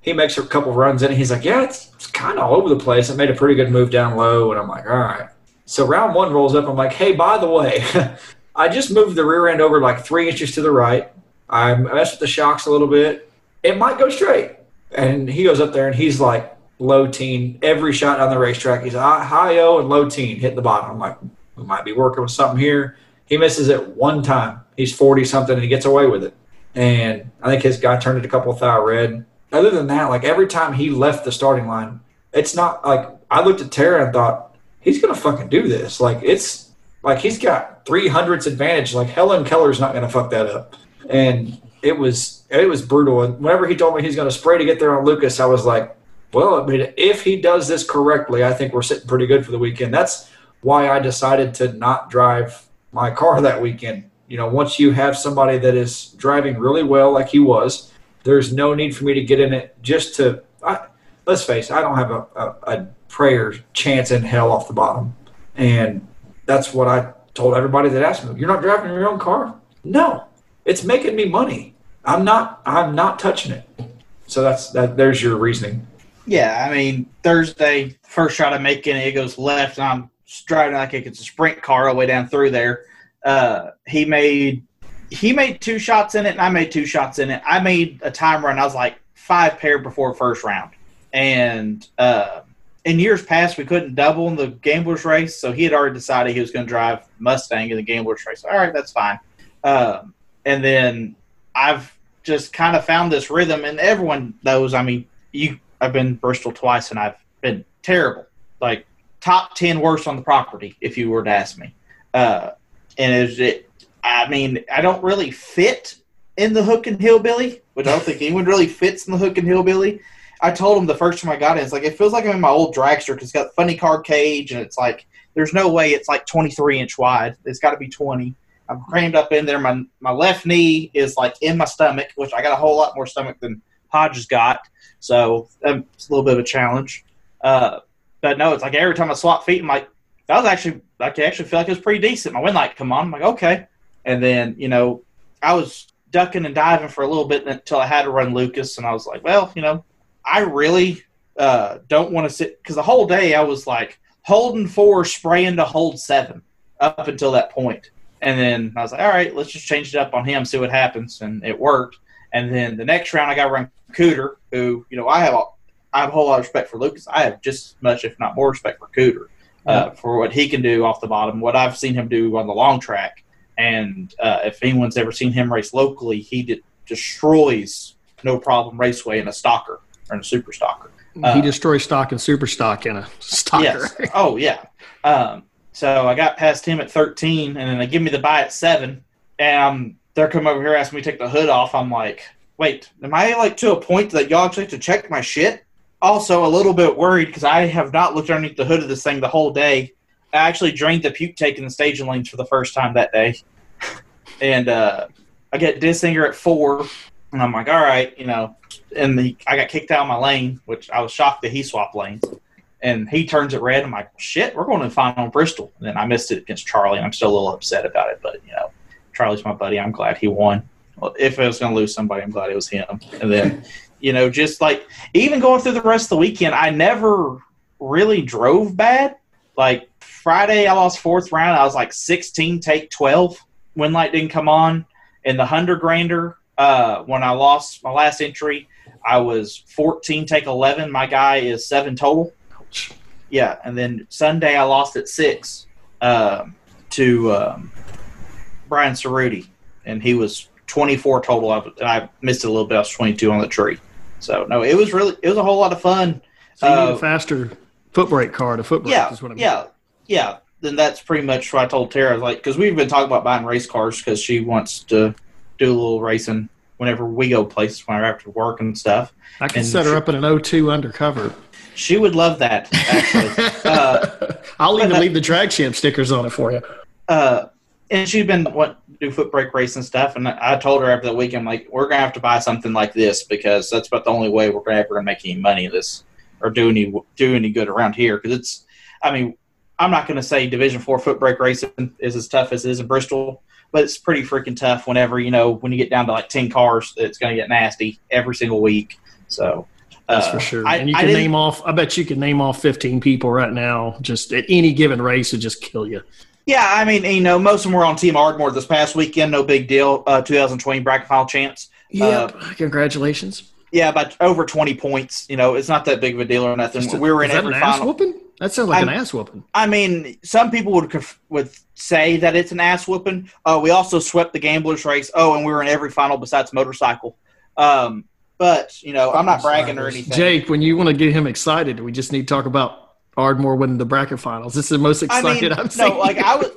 he makes a couple runs in, and he's like, Yeah, it's, it's kind of all over the place. I made a pretty good move down low, and I'm like, All right. So round one rolls up. I'm like, Hey, by the way, I just moved the rear end over like three inches to the right. I messed with the shocks a little bit. It might go straight. And he goes up there and he's like low teen. Every shot on the racetrack, he's high, high O and low teen, hitting the bottom. I'm like, we might be working with something here. He misses it one time. He's 40 something and he gets away with it. And I think his guy turned it a couple of thou red. Other than that, like every time he left the starting line, it's not like I looked at Tara and thought, he's going to fucking do this. Like it's like he's got 300s advantage. Like Helen Keller's not going to fuck that up. And it was it was brutal. And whenever he told me he's going to spray to get there on Lucas, I was like, well, I mean, if he does this correctly, I think we're sitting pretty good for the weekend. That's why I decided to not drive my car that weekend. You know, once you have somebody that is driving really well, like he was, there's no need for me to get in it just to. I, let's face it, I don't have a, a, a prayer chance in hell off the bottom, and that's what I told everybody that asked me. You're not driving your own car? No, it's making me money. I'm not. I'm not touching it. So that's that. There's your reasoning. Yeah, I mean Thursday first shot I make it, it goes left, and I'm driving like it's a sprint car all the way down through there. Uh, he made he made two shots in it, and I made two shots in it. I made a time run. I was like five pair before first round, and uh, in years past we couldn't double in the gamblers race, so he had already decided he was going to drive Mustang in the gamblers race. All right, that's fine. Um, and then I've just kind of found this rhythm, and everyone knows. I mean, you I've been Bristol twice, and I've been terrible, like top ten worst on the property. If you were to ask me, uh, and is it? I mean, I don't really fit in the hook and hillbilly, which I don't think anyone really fits in the hook and hillbilly. I told him the first time I got it, it's like it feels like I'm in my old dragster because it's got funny car cage, and it's like there's no way it's like 23 inch wide. It's got to be 20. I'm crammed up in there. My my left knee is like in my stomach, which I got a whole lot more stomach than Hodges got. So um, it's a little bit of a challenge. Uh, but no, it's like every time I swap feet, I'm like, that was actually, I can actually feel like it was pretty decent. My wind light come on. I'm like, okay. And then, you know, I was ducking and diving for a little bit until I had to run Lucas. And I was like, well, you know, I really uh, don't want to sit because the whole day I was like holding four, spraying to hold seven up until that point. And then I was like, all right, let's just change it up on him, see what happens, and it worked. And then the next round, I got to run Cooter, who you know I have I have a whole lot of respect for Lucas. I have just as much, if not more, respect for Cooter uh, for what he can do off the bottom, what I've seen him do on the long track. And uh, if anyone's ever seen him race locally, he destroys no problem raceway in a stocker or in a super stocker. Uh, he destroys stock and super stock in a stocker. Yes. Oh yeah. Um, so I got past him at 13, and then they give me the buy at seven, and um, they're coming over here asking me to take the hood off. I'm like, wait, am I like to a point that y'all actually have to check my shit? Also, a little bit worried because I have not looked underneath the hood of this thing the whole day. I actually drained the puke tank in the staging lanes for the first time that day, and uh, I get Dissinger at four, and I'm like, all right, you know, and the, I got kicked out of my lane, which I was shocked that he swapped lanes and he turns it red. I'm like, shit, we're going to the final in Bristol. And then I missed it against Charlie, and I'm still a little upset about it. But you know, Charlie's my buddy. I'm glad he won. Well, if I was going to lose somebody, I'm glad it was him. And then, you know, just like even going through the rest of the weekend, I never really drove bad. Like Friday, I lost fourth round. I was like 16, take 12. When light didn't come on. In the hundred grander, uh, when I lost my last entry, I was 14, take 11. My guy is seven total. Yeah, and then Sunday I lost at six um, to um, Brian Cerruti, and he was 24 total. I, I missed it a little bit. I was 22 on the tree. So no, it was really it was a whole lot of fun. So you need Uh, a faster foot brake car to foot brake. yeah, is what I mean. yeah, yeah. Then that's pretty much what I told Tara. Like, because we've been talking about buying race cars because she wants to do a little racing whenever we go places, whenever after work and stuff. I can And set her she- up in an O2 undercover. She would love that actually. uh, I'll even but- leave the drag champ stickers on it for you. uh, and she'd been what do foot brake race and stuff. And I told her after the weekend, like, we're gonna have to buy something like this because that's about the only way we're ever gonna make any money this or do any do any good around here. Because it's, I mean, I'm not gonna say Division Four foot brake racing is as tough as it is in Bristol, but it's pretty freaking tough. Whenever you know when you get down to like ten cars, it's gonna get nasty every single week. So. That's uh, for sure. I- and you can name off. I bet you can name off 15 people right now. Just at any given race, would just kill you. Yeah, I mean, you know, most of them were on Team Ardmore this past weekend. No big deal. Uh, 2020 bracket final chance. Yep. Congratulations. Yeah, about over 20 points. You know, it's not that big of a deal or nothing. A- we were in every an ass final. whooping? That sounds like I'm- an ass whooping. I mean, some people would would say that it's an ass whooping. Uh, we also swept the gamblers race. Oh, and we were in every final besides motorcycle. Um, but you know, I'm not bragging or anything. Jake, when you want to get him excited, we just need to talk about Ardmore winning the bracket finals. This is the most I mean, I've seen. no, like I was,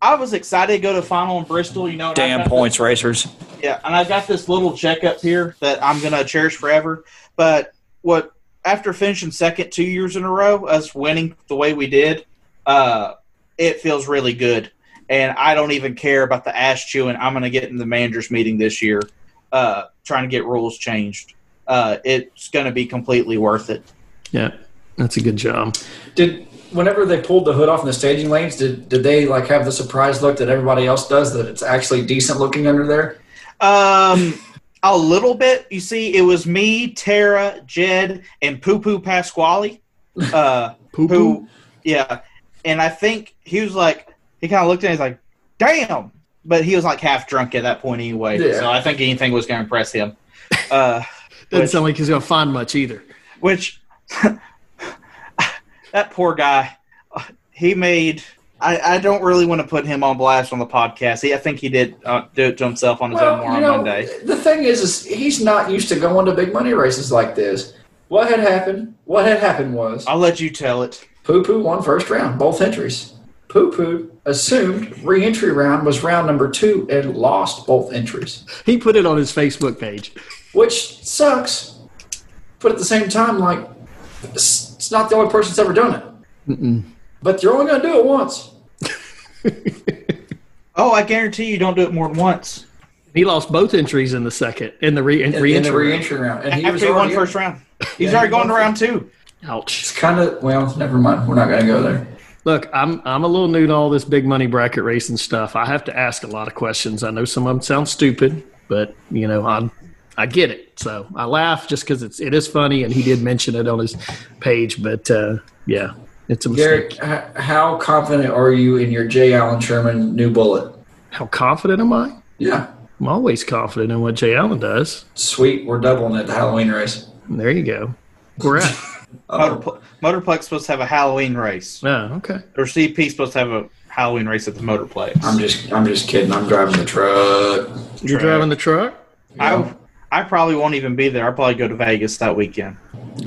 I was excited to go to final in Bristol. You know, Damn got points racers. Yeah, and I got this little check up here that I'm gonna cherish forever. But what after finishing second two years in a row, us winning the way we did, uh, it feels really good. And I don't even care about the ass chewing. I'm gonna get in the managers meeting this year, uh, trying to get rules changed. Uh, it's gonna be completely worth it. yeah, that's a good job. Did whenever they pulled the hood off in the staging lanes, did did they like have the surprise look that everybody else does that it's actually decent looking under there? Um, a little bit. You see, it was me, Tara, Jed, and Poo Poo Pasquale. Uh, Poo yeah, and I think he was like, he kind of looked at it, he's like, damn, but he was like half drunk at that point anyway. Yeah. So I think anything was going to impress him. Uh, Doesn't which- sound like he's going to find much either. which that poor guy, he made. I, I don't really want to put him on blast on the podcast. He, I think he did uh, do it to himself on his own more you on know, Monday. the thing is, is he's not used to going to big money races like this. What had happened? What had happened was I'll let you tell it. Poo Poo won first round, both entries. Poo Poo assumed re-entry round was round number two and lost both entries, He put it on his Facebook page. which sucks. But at the same time, like it's, it's not the only person that's ever done it. Mm-mm. But you're only gonna do it once. Oh, I guarantee you don't do it more than once. He lost both entries in the second in the re in In, in re-entry. the re-entry round, and he was After he won already in. first round, he's Yeah, already he going to round two. Ouch. It's kind of well, never mind. We're not gonna go there. Look, I'm I'm a little new to all this big money bracket racing stuff. I have to ask a lot of questions. I know some of them sound stupid, but you know I I get it. So I laugh just because it's it is funny, and he did mention it on his page. But uh, yeah, it's a mistake. Garrett, how confident are you in your J. Allen Sherman new bullet? How confident am I? Yeah. I'm always confident in what Jay Allen does. Sweet. We're doubling it the Halloween race. There you go. We're at. Motorpl- Motorplex supposed to have a Halloween race, oh, okay. or CP supposed to have a Halloween race at the Motorplex. I'm just I'm just kidding. I'm driving the truck. You're Truck. driving the truck? I I probably won't even be there. I'll probably go to Vegas that weekend.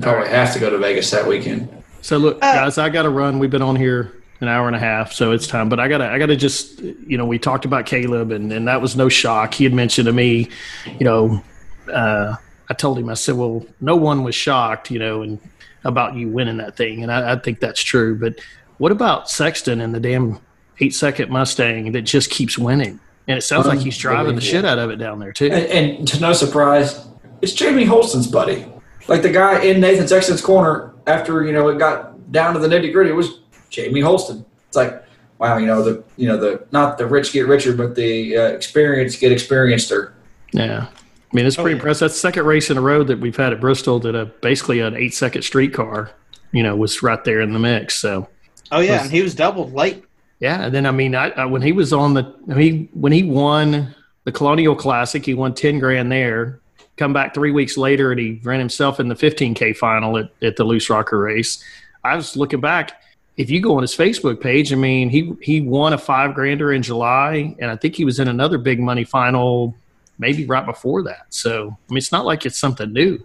Probably have to go to Vegas that weekend. So look, guys, I got to run. We've been on here an hour and a half, so it's time. But I gotta, I gotta just, you know, we talked about Caleb, and and that was no shock. He had mentioned to me, you know, uh, I told him, I said, well, no one was shocked, you know, and about you winning that thing, and I, I think that's true. But what about Sexton and the damn eight second Mustang that just keeps winning? And it sounds like he's driving the shit out of it down there too. And, and to no surprise, it's Jamie Holston's buddy. Like the guy in Nathan Sexton's corner after you know it got down to the nitty gritty. It was Jamie Holston. It's like wow, you know the you know the not the rich get richer, but the uh, experienced get experienceder. Yeah. I mean, it's pretty yeah. impressive. That's the second race in a row that we've had at Bristol that a basically an eight second street car, you know, was right there in the mix. So Oh yeah, Was- and he was doubled late. Yeah, and then I mean, I, I when he was on the he when he won the Colonial Classic, he won ten grand there. Come back three weeks later, and he ran himself in the 15k final at, at the Loose Rocker race. I was looking back. If you go on his Facebook page, I mean, he he won a five grander in July, and I think he was in another big money final, maybe right before that. So I mean, it's not like it's something new.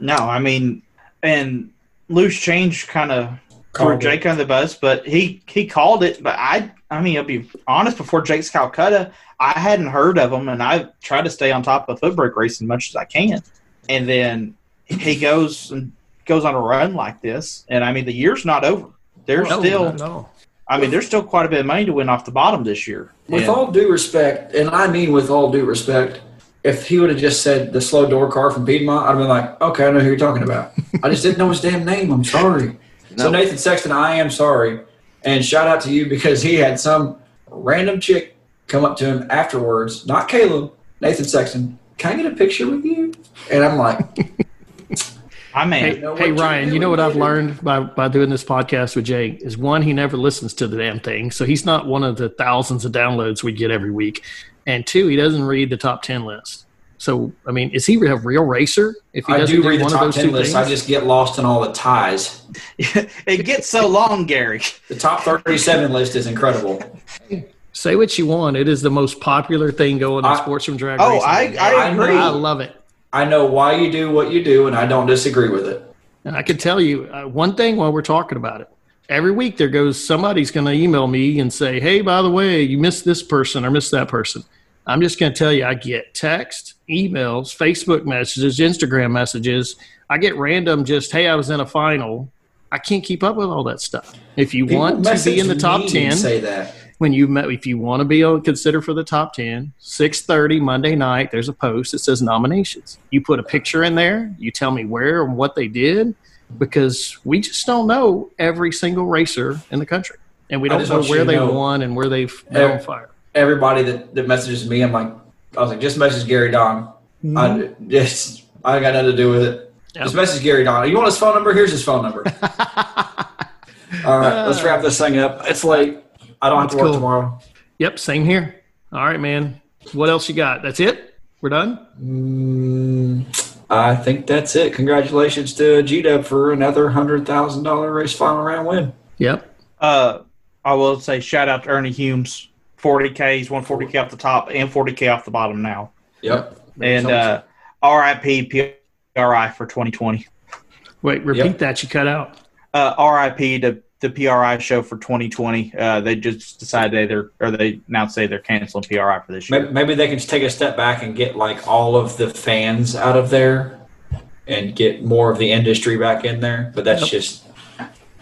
No, I mean, and loose change kind of Called. Jake on the bus, but he he called it. But I, I mean, I'll be honest. Before Jake's Calcutta, I hadn't heard of him, and I try to stay on top of footbrake racing as much as I can. And then he goes and goes on a run like this, and I mean, the year's not over. There's No, still, not at all. I mean, there's still quite a bit of money to win off the bottom this year. With And- all due respect, and I mean with all due respect, if he would have just said the slow door car from Piedmont, I'd have been like, okay, I know who you're talking about. I just didn't know his damn name. I'm sorry. So Nathan Sexton, I am sorry, and shout out to you because he had some random chick come up to him afterwards, not Caleb, Nathan Sexton. Can I get a picture with you? And I'm like, I mean, Hey, hey you're Ryan, you know what I've learned by, by doing this podcast with Jake is one, he never listens to the damn thing. So he's not one of the thousands of downloads we get every week. And two, he doesn't read the top 10 list. So, I mean, is he a real racer? If he I doesn't do the one of top those 10 two list. things? I just get lost in all the ties. it gets so long, Gary. The top 37 list is incredible. Say what you want. It is the most popular thing going in I- sports from drag Oh, racing. I, I I agree. I love it. I know why you do what you do, and I don't disagree with it. And I can tell you uh, one thing while we're talking about it. Every week there goes somebody's going to email me and say, "Hey, by the way, you missed this person or missed that person." I'm just going to tell you, I get text, emails, Facebook messages, Instagram messages. I get random, just "Hey, I was in a final." I can't keep up with all that stuff. If you People want to be in the top ten, Say that. when you met, if you want to be on, consider for the top 10 6.30 monday night there's a post that says nominations you put a picture in there you tell me where and what they did because we just don't know every single racer in the country and we don't know where they know- won and where they've been on fire Everybody that, that messages me, I'm like, I was like, just message Gary Don. I just, I ain't got nothing to do with it. Yep. Just message Gary Don. You want his phone number? Here's his phone number. All right, let's wrap this thing up. It's late. I don't have to That's work cool. tomorrow. yep same here all right man what else you got that's it we're done Mm, I think that's it. Congratulations to G Dub for another hundred thousand dollar race final round win. yep Uh, I will say shout out to Ernie Humes. 40K, he's won 40K off the top and 40K off the bottom now. Yep. And uh, RIP PRI for 2020. wait repeat Yep. that you cut out Uh, RIP to the PRI show for 2020. Uh, they just decided they're, or they now say they're canceling PRI for this year. Maybe, maybe they can just take a step back and get like all of the fans out of there and get more of the industry back in there. But that's Yep. just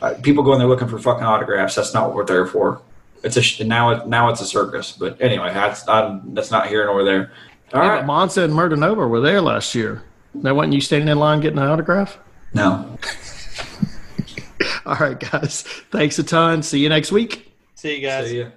uh, people going there looking for fucking autographs. That's not what we're there for. It's a now it now it's a circus. But anyway, that's I'm, that's not here nor there. All yeah, right. but monza and Murder Nova were there last year Now, wasn't you standing in line getting an autograph No. all right guys thanks a ton see you next week See you guys. See ya.